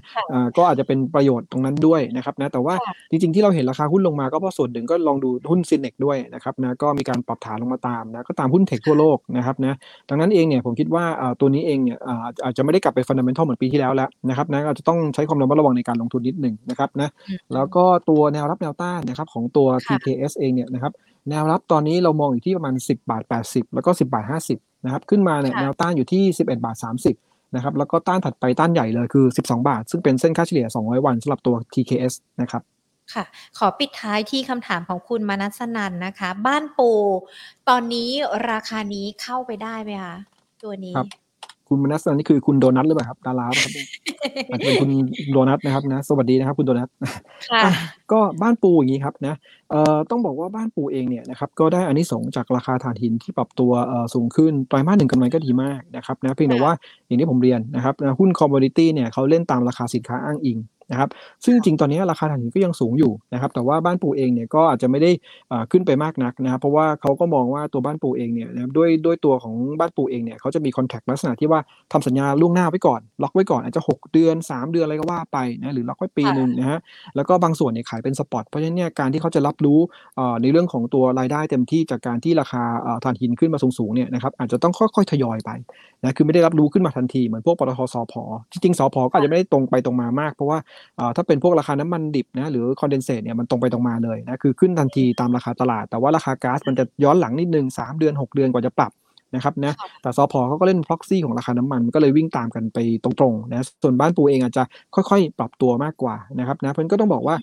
ก็อาจจะเป็นประโยชน์ตรงนั้นด้วยนะครับนะแต่ว่าจริงๆที่เราเห็นราคาหุ้นลงมาก็เพราะส่วนหนึ่งก็ลองดูหุ้นซินเนกด้วยนะครับนะก็มีการปรับฐานลงมาตามนะก็ตามหุ้นเทคทั่วโลกนะครับนะดังนั้นเองเนี่ยผมคิดว่าตัวนี้เองเนี่ยอาจจะไม่ได้กลับไปฟันดัมเบลเหมือนปีที่แล้วแล้วนะครับนะอาจจะต้องใช้ความระมัดระวังในการลงทุนนิดหนึ่งนะครับนะแล้วก็ตัวแนวรับแนวต้านนะครับของตัว TKS เองเนี่ยนะครับแนวรับตอนนี้เรามองอยู่ที่ประมาณ 10 บาท 80 แล้วก็ 10 บาท 50นะครับขึ้นมาเนี่ยแนวต้านอยู่ที่ 11 บาท 30นะครับแล้วก็ต้านถัดไปต้านใหญ่เลยคือ 12 บาท ซึ่งเป็นเส้นค่าเฉลี่ย 200 วันสำหรับตัว TKS นะครับค่ะ ขอปิดท้ายที่คำถามของคุณมนัสนันนะคะ บ้านปู ตอนนี้ราคานี้เข้าไปได้ไหมคะตัวนี้ คุณมนัสนี่คือคุณโดนัทหรือเปล่าครับดาราครับอาจจะเป็นคุณโดนัทนะครับนะ สวัสดีนะครับ คุณโดนัทก็บ้านปูอย่างนี้ครับนะเอ่อต้องบอกว่าบ้านปูเองเนี่ยนะครับก็ได้อานิสงส์จากราคาถ่านหินที่ปรับตัวเอ่อสูงขึ้นไตรมาสหนึ่งกำไรก็ดีมากนะครับนะเพียงแต่ว่าอย่างที่ผมเรียนนะครับหุ้น commodity เนี่ยเขาเล่นตามราคาสินค้าอ้างอิง นะครับ ซึ่งจริงตอนนี้ราคาถ่านหินก็ยังสูงอยู่นะครับ แต่ว่าบ้านปูเองเนี่ยก็อาจจะไม่ได้ขึ้นไปมากนักนะครับ เพราะว่าเขาก็มองว่าตัวบ้านปูเองเนี่ยนะด้วยด้วยตัวของบ้านปูเองเนี่ยเขาจะมีคอนแทคลักษณะที่ว่าทำสัญญาล่วงหน้าไว้ก่อน ล็อกไว้ก่อนอาจจะ 6 เดือน 3 เดือนอะไรก็ว่าไปนะหรือล็อกไว้ปีหนึ่งนะฮะ แล้วก็บางส่วนเนี่ยขายเป็นสปอต เพราะฉะนั้นเนี่ยการที่เขาจะรับรู้ในเรื่องของตัวรายได้เต็มที่จากการที่ราคาถ่านหินขึ้นมาสูงๆเนี่ยนะครับอาจจะต้องค่อยๆทยอยไปนะคือไม่ได้รับรู้ขึ้นมาทันทีเหมือนพวกปตทสพจริงๆสพก็อาจจะไม่ได้ตรงไปตรงมามาก เพราะว่าถ้าเป็นพวกราคาน้ำมันดิบนะหรือคอนเดนเซตเนี่ยมันตรงไปตรงมาเลยนะคือขึ้นทันทีตามราคาตลาด แต่ว่าราคาก๊าซมันจะย้อนหลังนิดนึง3เดือน 6 เดือนกว่าจะปรับ นะครับนะแต่ซอพอเขาก็เล่นพ็อกซี่ของราคาน้ำมันก็เลยวิ่งตามกันไปตรงๆนะส่วนบ้านปูเองอาจจะค่อยๆ ปรับตัวมากกว่านะครับนะเพื่อนก็ต้องบอกว่า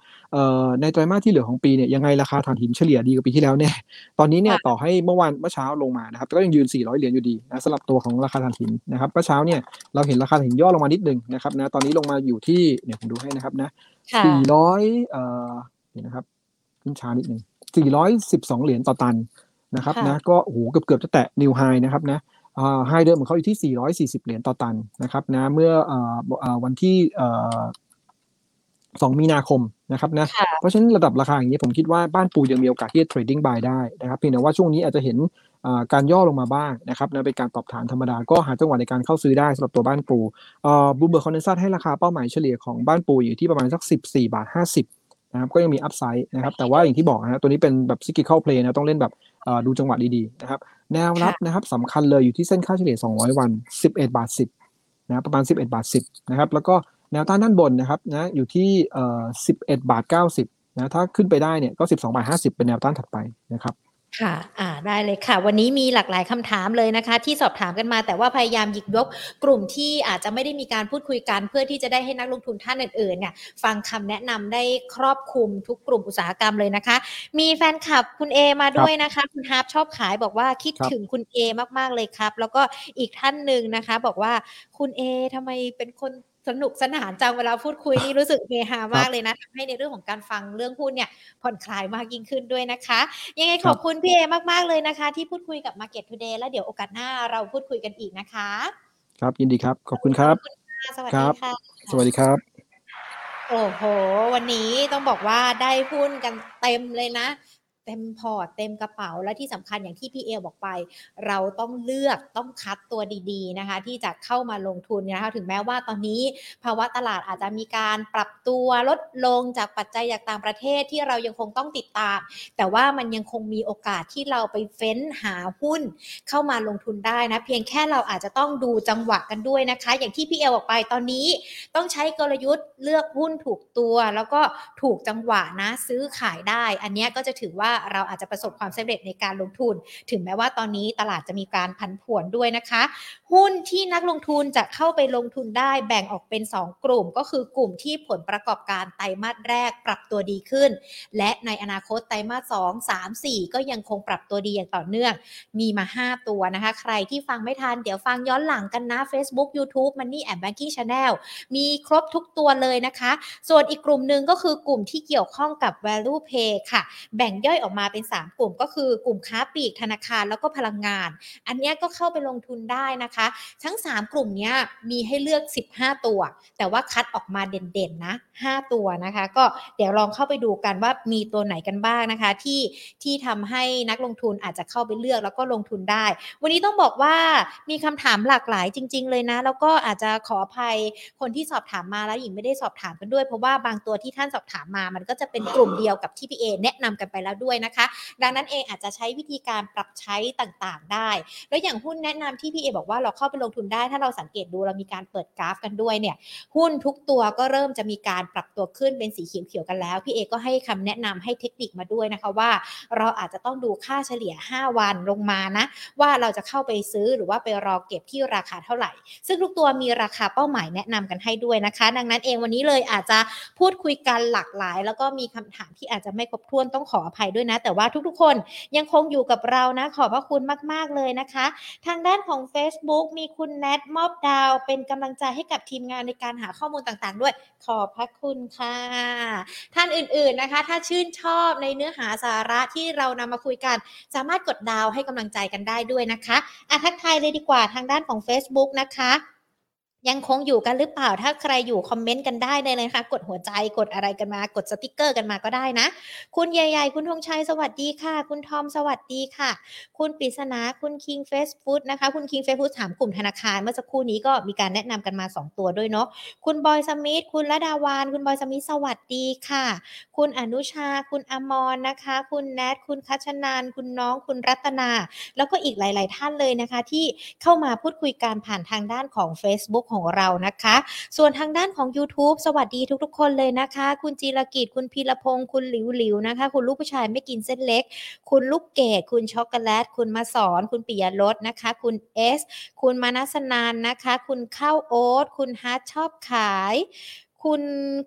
ในไตรมาสที่เหลือของปีเนี่ยยังไงราคาถ่านหินเฉลี่ยดีกว่าปีที่แล้วแน่ตอนนี้เนี่ยต่อให้เมื่อวานเมื่อเช้าลงมานะครับก็ยังยืน 400 เหรียญอยู่ดีนะสำหรับตัวของราคาถ่านหินนะครับเมื่อเช้าเนี่ยเราเห็นราคาถ่านหินย่อลงมานิดนึงนะครับนะตอนนี้ลงมาอยู่ที่เนี่ยผมดูให้นะครับนะ400เอ่อนี่นะครับขึ้นช้านิดนึง412 เหรียญต่อตัน นะครับนะก็โอ้โหเกือบเกือบจะแตะ new high นะครับนะ high เดิมของเขาอยู่ที่ 440 เหรียญต่อตันนะครับนะเมื่อวันที่สองมีนาคมนะครับนะ เพราะฉะนั้นระดับราคาอย่างนี้ผมคิดว่าบ้านปูยังมีโอกาสที่จะ trading buy ได้นะครับเพียงแต่ว่าช่วงนี้อาจจะเห็นการย่อลงมาบ้างนะครับนะเป็นการปรับฐานธรรมดาก็หาจังหวะในการเข้าซื้อได้สำหรับตัวบ้านปู Bloomberg consensus ให้ราคาเป้าหมายเฉลี่ยของบ้านปูอยู่ที่ประมาณสัก 14 บาท 50นะครับก็ยังมี upside นะครับแต่ว่าอย่างที่บอกนะตัวนี้เป็นแบบ cyclical play นะต้องเล่นแบบ ดูจังหวะดีๆนะครับ แนวรับนะครับสำคัญเลยอยู่ที่เส้นค่าเฉลี่ย 200 วัน 11 บาท 10นะประมาณ 11 บาท 10นะครับแล้วก็แนวต้านด้านบนนะครับนะอยู่ที่เอ่อ11 บาท 90นะถ้าขึ้นไปได้เนี่ยก็ 12 บาท 50 เป็นแนวต้านถัดไปนะครับ ค่ะ อ่า ได้เลยค่ะ วันนี้มีหลากหลายคำถามเลยนะคะ ที่สอบถามกันมา แต่ว่าพยายามหยิบยกกลุ่มที่อาจจะไม่ได้มีการพูดคุยกันเพื่อที่จะได้ให้นักลงทุนท่านอื่นๆเนี่ยฟังคำแนะนำได้ครอบคลุมทุกกลุ่มอุตสาหกรรมเลยนะคะ มีแฟนคลับคุณเอมาด้วยนะคะ คุณฮาร์ปชอบขายบอกว่าคิดถึงคุณเอมากๆเลยครับ แล้วก็อีกท่านหนึ่งนะคะ บอกว่าคุณเอทำไมเป็นคน สนุกสนานจังเวลาพูดคุยนี่รู้สึกเฮฮามากเลยนะทำให้ในเรื่องของการฟังเรื่องพูดเนี่ยผ่อนคลายมากยิ่งขึ้นด้วยนะคะ ยังไงขอบคุณพี่เอมากๆเลยนะคะ ที่พูดคุยกับ Market Today แล้วเดี๋ยวโอกาสหน้าเราพูดคุยกันอีกนะคะ ครับยินดีครับ ขอบคุณครับสวัสดีค่ะสวัสดีครับ โอ้โห วันนี้ต้องบอกว่าได้หุ้นกันเต็มเลยนะ เต็มพอร์ตเต็มกระเป๋า และที่สำคัญอย่างที่พี่เอบอกไป เราต้องเลือกต้องคัดตัวดีๆนะคะ ที่จะเข้ามาลงทุนนะคะถึงแม้ว่าตอนนี้ภาวะตลาดอาจจะมีการปรับตัวลดลงจากปัจจัยจากต่างประเทศที่เรายังคงต้องติดตาม แต่ว่ามันยังคงมีโอกาสที่เราไปเฟ้นหาหุ้นเข้ามาลงทุนได้นะเพียงแค่เราอาจจะต้องดูจังหวะกันด้วยนะคะ อย่างที่พี่เอบอกไปตอนนี้ต้องใช้กลยุทธ์เลือกหุ้นถูกตัว แล้วก็ถูกจังหวะนะซื้อขายได้ อันนี้ก็จะถือว่าเราอาจจะประสบความสำเร็จในการลงทุน ถึงแม้ว่าตอนนี้ตลาดจะมีการพันผวนด้วยนะคะ หุ้นที่นักลงทุนจะเข้าไปลงทุนได้แบ่งออกเป็น 2 กลุ่ม ก็คือกลุ่มที่ผลประกอบการไตรมาสแรกปรับตัวดีขึ้น และในอนาคตไตรมาส2 3 4 ก็ยังคงปรับตัวดีอย่างต่อเนื่อง มีมา 5 ตัวนะคะ ใครที่ฟังไม่ทัน เดี๋ยวฟังย้อนหลังกันนะ Facebook YouTube Money and Banking Channel มีครบทุกตัวเลยนะคะ ส่วนอีกกลุ่มหนึ่งก็คือกลุ่มที่เกี่ยวข้องกับ value pay ค่ะ แบ่งย่อยออกมาเป็น 3 กลุ่มก็คือกลุ่มค้าปลีกธนาคารแล้วก็พลังงาน อันนี้ก็เข้าไปลงทุนได้นะคะ ทั้ง 3 กลุ่มนี้มีให้เลือก 15 ตัว แต่ว่าคัดออกมาเด่นๆนะ5ตัวนะคะ ก็เดี๋ยวลองเข้าไปดูกันว่ามีตัวไหนกันบ้างนะคะ ที่ที่ทำให้นักลงทุนอาจจะเข้าไปเลือกแล้วก็ลงทุนได้ วันนี้ต้องบอกว่ามีคำถามหลากหลายจริง ๆ เลยนะ แล้วก็อาจจะขออภัยคนที่สอบถามมาแล้วหญิงไม่ได้สอบถามกันด้วย เพราะว่าบางตัวที่ท่านสอบถามมา มันก็จะเป็นกลุ่มเดียวกับที่พี่เอแนะนำกันไปแล้วด้วยนะคะ ดังนั้นเองอาจจะใช้วิธีการปรับใช้ต่างๆ ได้ แล้วอย่างหุ้นแนะนำที่พี่เอบอกว่าเราเข้าไปลงทุนได้ ถ้าเราสังเกตดูเรามีการเปิดกราฟกันด้วยเนี่ยหุ้นทุกตัวก็เริ่มจะมีการปรับตัวขึ้นเป็นสีเขียวๆกันแล้วพี่เอก็ให้คำแนะนำให้เทคนิคมาด้วยนะคะว่า เราอาจจะต้องดูค่าเฉลี่ย 5 วันลงมานะ ว่าเราจะเข้าไปซื้อหรือว่าไปรอเก็บที่ราคาเท่าไหร่ ซึ่งทุกตัวมีราคาเป้าหมายแนะนำกันให้ด้วยนะคะ ดังนั้นเองวันนี้เลยอาจจะพูดคุยกันหลากหลาย แล้วก็มีคำถามที่อาจจะไม่ครบถ้วนต้องขออภัยด้วยนะ แต่ว่าทุกๆ คนยังคงอยู่กับเรานะ ขอบพระคุณมากๆเลยนะคะ ทางด้านของ Facebook มีคุณแนทมอบดาว เป็นกำลังใจให้กับทีมงานในการหาข้อมูลต่างๆ ด้วย ขอบพระคุณค่ะ ท่านอื่นๆนะคะ ถ้าชื่นชอบในเนื้อหาสาระที่เรานำมาคุยกัน สามารถกดดาวให้กำลังใจกันได้ด้วยนะคะอะทักทายเลยดีกว่าทางด้านของ Facebook นะคะ ยังคงอยู่กันหรือเปล่า ถ้าใครอยู่คอมเมนต์กันได้เลยนะคะ กดหัวใจกดอะไรกันมา กดสติกเกอร์กันมาก็ได้นะ คุณใหญ่ๆ คุณธงชัยสวัสดีค่ะ คุณทอมสวัสดีค่ะ คุณปริศนาคุณคิงเฟสฟูดนะคะ คุณคิงเฟสฟูดถามกลุ่มธนาคาร เมื่อสักครู่นี้ก็มีการแนะนำกันมา 2 ตัวด้วยเนาะ คุณบอยสมิธ คุณระดาวาน คุณบอยสมิธสวัสดีค่ะ คุณอนุชา คุณอมรนะคะ คุณแนท คุณคัชนาน คุณน้อง คุณรัตนา แล้วก็อีกหลาย ๆ ท่านเลยนะคะ ที่เข้ามาพูดคุยกันผ่านทางด้านของ Facebook ของเรานะคะ ส่วนทางด้านของ YouTube สวัสดีทุกๆ คนเลยนะคะ คุณจีรกิจคุณพีรพงศ์คุณหลิวหลิวนะคะ คุณลูกผู้ชายไม่กินเส้นเล็ก คุณลูกเกดคุณช็อกโกแลต คุณมาสอน คุณปิยรสนะคะ คุณเอสคุณมานัสนานนะคะ คุณข้าวโอ๊ตคุณฮาร์ดชอบขายคุณ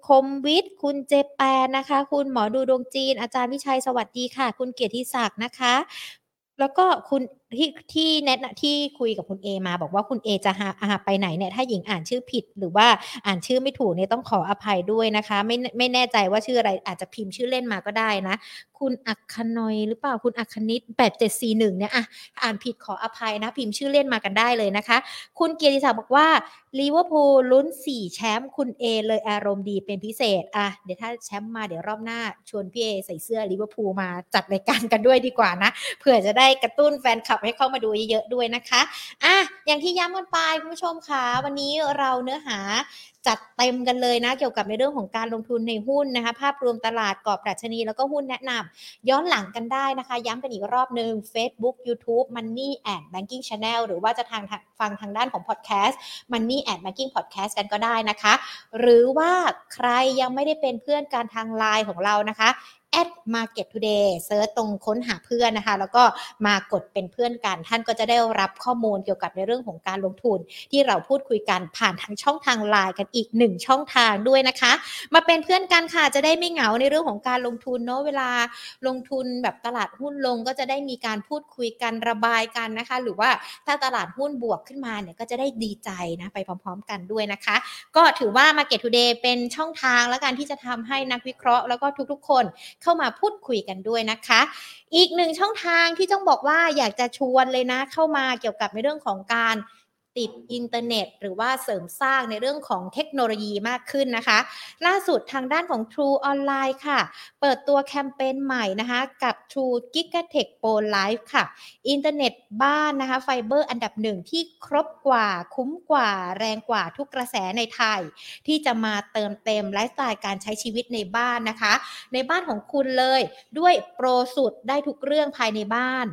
คมวิทย์ คุณเจแปนนะคะ คุณหมอดูดวงจีน อาจารย์วิชัยสวัสดีค่ะ คุณเกียรติศักดิ์นะคะ แล้วก็คุณ ที่ที่แนะนที่คุยกับคุณเอมาบอกว่าคุณเอจะหาาไปไหนเนี่ยถ้าหญิงอ่านชื่อผิดหรือว่าอ่านชื่อไม่ถูกเนี่ยต้องขออภัยด้วยนะคะ ไม่ไม่แน่ใจว่าชื่ออะไรอาจจะพิมพ์ชื่อเล่นมาก็ได้นะ คุณอัคคนอยหรือเปล่าคุณอัคคณิต8741เนี่ยอะอ่านผิดขออภัยนะ พิมพ์ชื่อเล่นมากันได้เลยนะคะ คุณเกียรติศักดิ์บอกว่าลิเวอร์พูลลุ้น4แชมป์คุณเอเลยอารมณ์ดีเป็นพิเศษอะเดี๋ยวถ้าแชมป์มาเดี๋ยวรอบหน้าชวนพี่เอใส่เสื้อลิเวอร์พูลมาจัดรายการกันด้วยดีกว่านะเผื่อจะได้กระตุ้นแฟนคลับให้เข้ามาดูเยอะๆด้วยนะคะอะอย่างที่ย้ำกันไปคุณผู้ชมคะวันนี้เราเนื้อหาจัดเต็มกันเลยนะเกี่ยวกับในเรื่องของการลงทุนในหุ้นนะคะ ภาพรวมตลาดกรอบดัชนีแล้วก็หุ้นแนะนำย้อนหลังกันได้นะคะ ย้ำกันอีกรอบหนึ่ง Facebook YouTube Money and Banking Channel หรือว่าจะทางฟังทางด้านของ Podcast Money and Banking Podcast กันก็ได้นะคะ หรือว่าใครยังไม่ได้เป็นเพื่อนการทางไลน์ของเรานะคะ at market today เซิร์ชตรงค้นหาเพื่อนนะคะ แล้วก็มากดเป็นเพื่อนกัน ท่านก็จะได้รับข้อมูลเกี่ยวกับในเรื่องของการลงทุน ที่เราพูดคุยกันผ่านทางช่องทางไลน์กันอีกหนึ่งช่องทางด้วยนะคะ มาเป็นเพื่อนกันค่ะจะได้ไม่เหงาในเรื่องของการลงทุนเนาะเวลาลงทุนแบบตลาดหุ้นลงก็จะได้มีการพูดคุยกันระบายกันนะคะ หรือว่าถ้าตลาดหุ้นบวกขึ้นมาเนี่ยก็จะได้ดีใจนะไปพร้อม ๆ กันด้วยนะคะ ก็ถือว่า Market Today เป็นช่องทางและการที่จะทำให้นักวิเคราะห์แล้วก็ทุกๆ คนเข้ามาพูดคุยกันด้วยนะคะ อีกหนึ่งช่องทางที่ต้องบอกว่าอยากจะชวนเลยนะเข้ามาเกี่ยวกับในเรื่องของการ ติดอินเทอร์เน็ต หรือว่าเสริมสร้างในเรื่องของเทคโนโลยีมากขึ้นนะคะ ล่าสุดทางด้านของ True Online ค่ะ เปิดตัวแคมเปญใหม่นะคะ กับ True Gigatech Pro Life ค่ะ อินเทอร์เน็ตบ้านนะคะไฟเบอร์อันดับหนึ่งที่ครบกว่าคุ้มกว่าแรงกว่าทุกกระแสในไทย ที่จะมาเติมเต็มไลฟ์สไตล์การใช้ชีวิตในบ้านนะคะ ในบ้านของคุณเลยด้วยโปรสุดได้ทุกเรื่องภายในบ้าน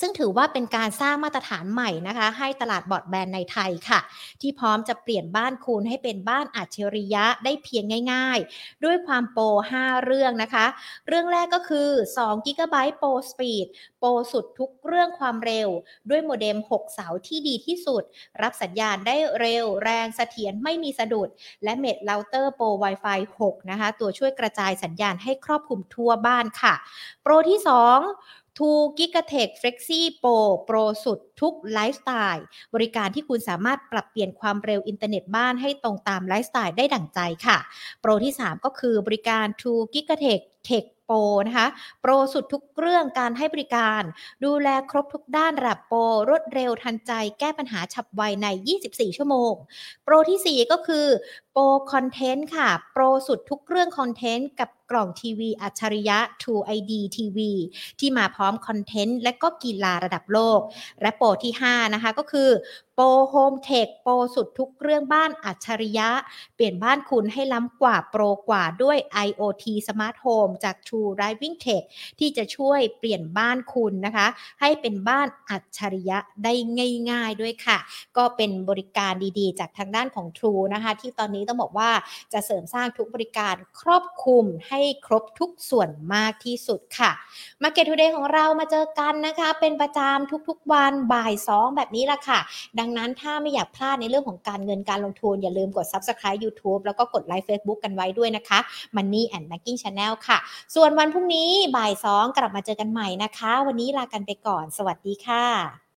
ซึ่งถือว่าเป็นการสร้างมาตรฐานใหม่นะคะ ให้ตลาดบอร์ดแบนในไทยค่ะ ที่พร้อมจะเปลี่ยนบ้านคุณให้เป็นบ้านอัจฉริยะได้เพียงง่าย ๆ ด้วยความโปร 5 เรื่องนะคะ เรื่องแรกก็คือ2 g b Pro Speed โปรสุดทุกเรื่องความเร็ว ด้วยโมเด็ม 6 เสาที่ดีที่สุด รับสัญญาณได้เร็ว แรงเสถียรไม่มีสะดุด และ Mesh Router Pro Wi-Fi 6 นะคะ ตัวช่วยกระจายสัญญาณให้ครอบคลุมทั่วบ้านค่ะ โปรที่ 2 True Gigatech Flexi Pro โปรสุดทุกไลฟ์สไตล์บริการที่คุณสามารถปรับเปลี่ยนความเร็วอินเทอร์เน็ตบ้านให้ตรงตามไลฟ์สไตล์ได้ดั่งใจค่ะ โปรที่ 3 ก็คือบริการ True Gigatech Tech Pro นะคะโปรสุดทุกเรื่องการให้บริการ ดูแลครบทุกด้านระดับโปรรวดเร็วทันใจแก้ปัญหาฉับไวใน 24 ชั่วโมง โปรที่ 4 ก็คือ Pro Content ค่ะ โปรสุดทุกเรื่อง content กับกล่องทีวีอัจฉริยะ True ID TV ที่มาพร้อม content และก็กีฬาระดับโลก และโปรที่ 5 นะคะ ก็คือ โปรโฮมเทคโปรสุดทุกเรื่องบ้านอัจฉริยะ เปลี่ยนบ้านคุณให้ล้ำกว่าโปรกว่าด้วย IoT Smart Home จาก True Living Tech ที่จะช่วยเปลี่ยนบ้านคุณนะคะ ให้เป็นบ้านอัจฉริยะได้ง่ายๆด้วยค่ะ ก็เป็นบริการดีๆ จากทางด้านของ True นะคะ ที่ตอนนี้ต้องบอกว่าจะเสริมสร้างทุกบริการครอบคลุมให้ครบทุกส่วนมากที่สุดค่ะ Market Today ของเรามาเจอกันนะคะ เป็นประจำทุกๆวันบ่าย 2 แบบนี้ละค่ะ ดังงนั้นถ้าไม่อยากพลาดในเรื่องของการเงินการลงทุน อย่าลืมกด Subscribe YouTube แล้วก็กดไลค์ Facebook กันไว้ด้วยนะคะ Money and Banking Channel ค่ะ ส่วนวันพรุ่งนี้บ่ายสองกลับมาเจอกันใหม่นะคะ วันนี้ลากันไปก่อน สวัสดีค่ะ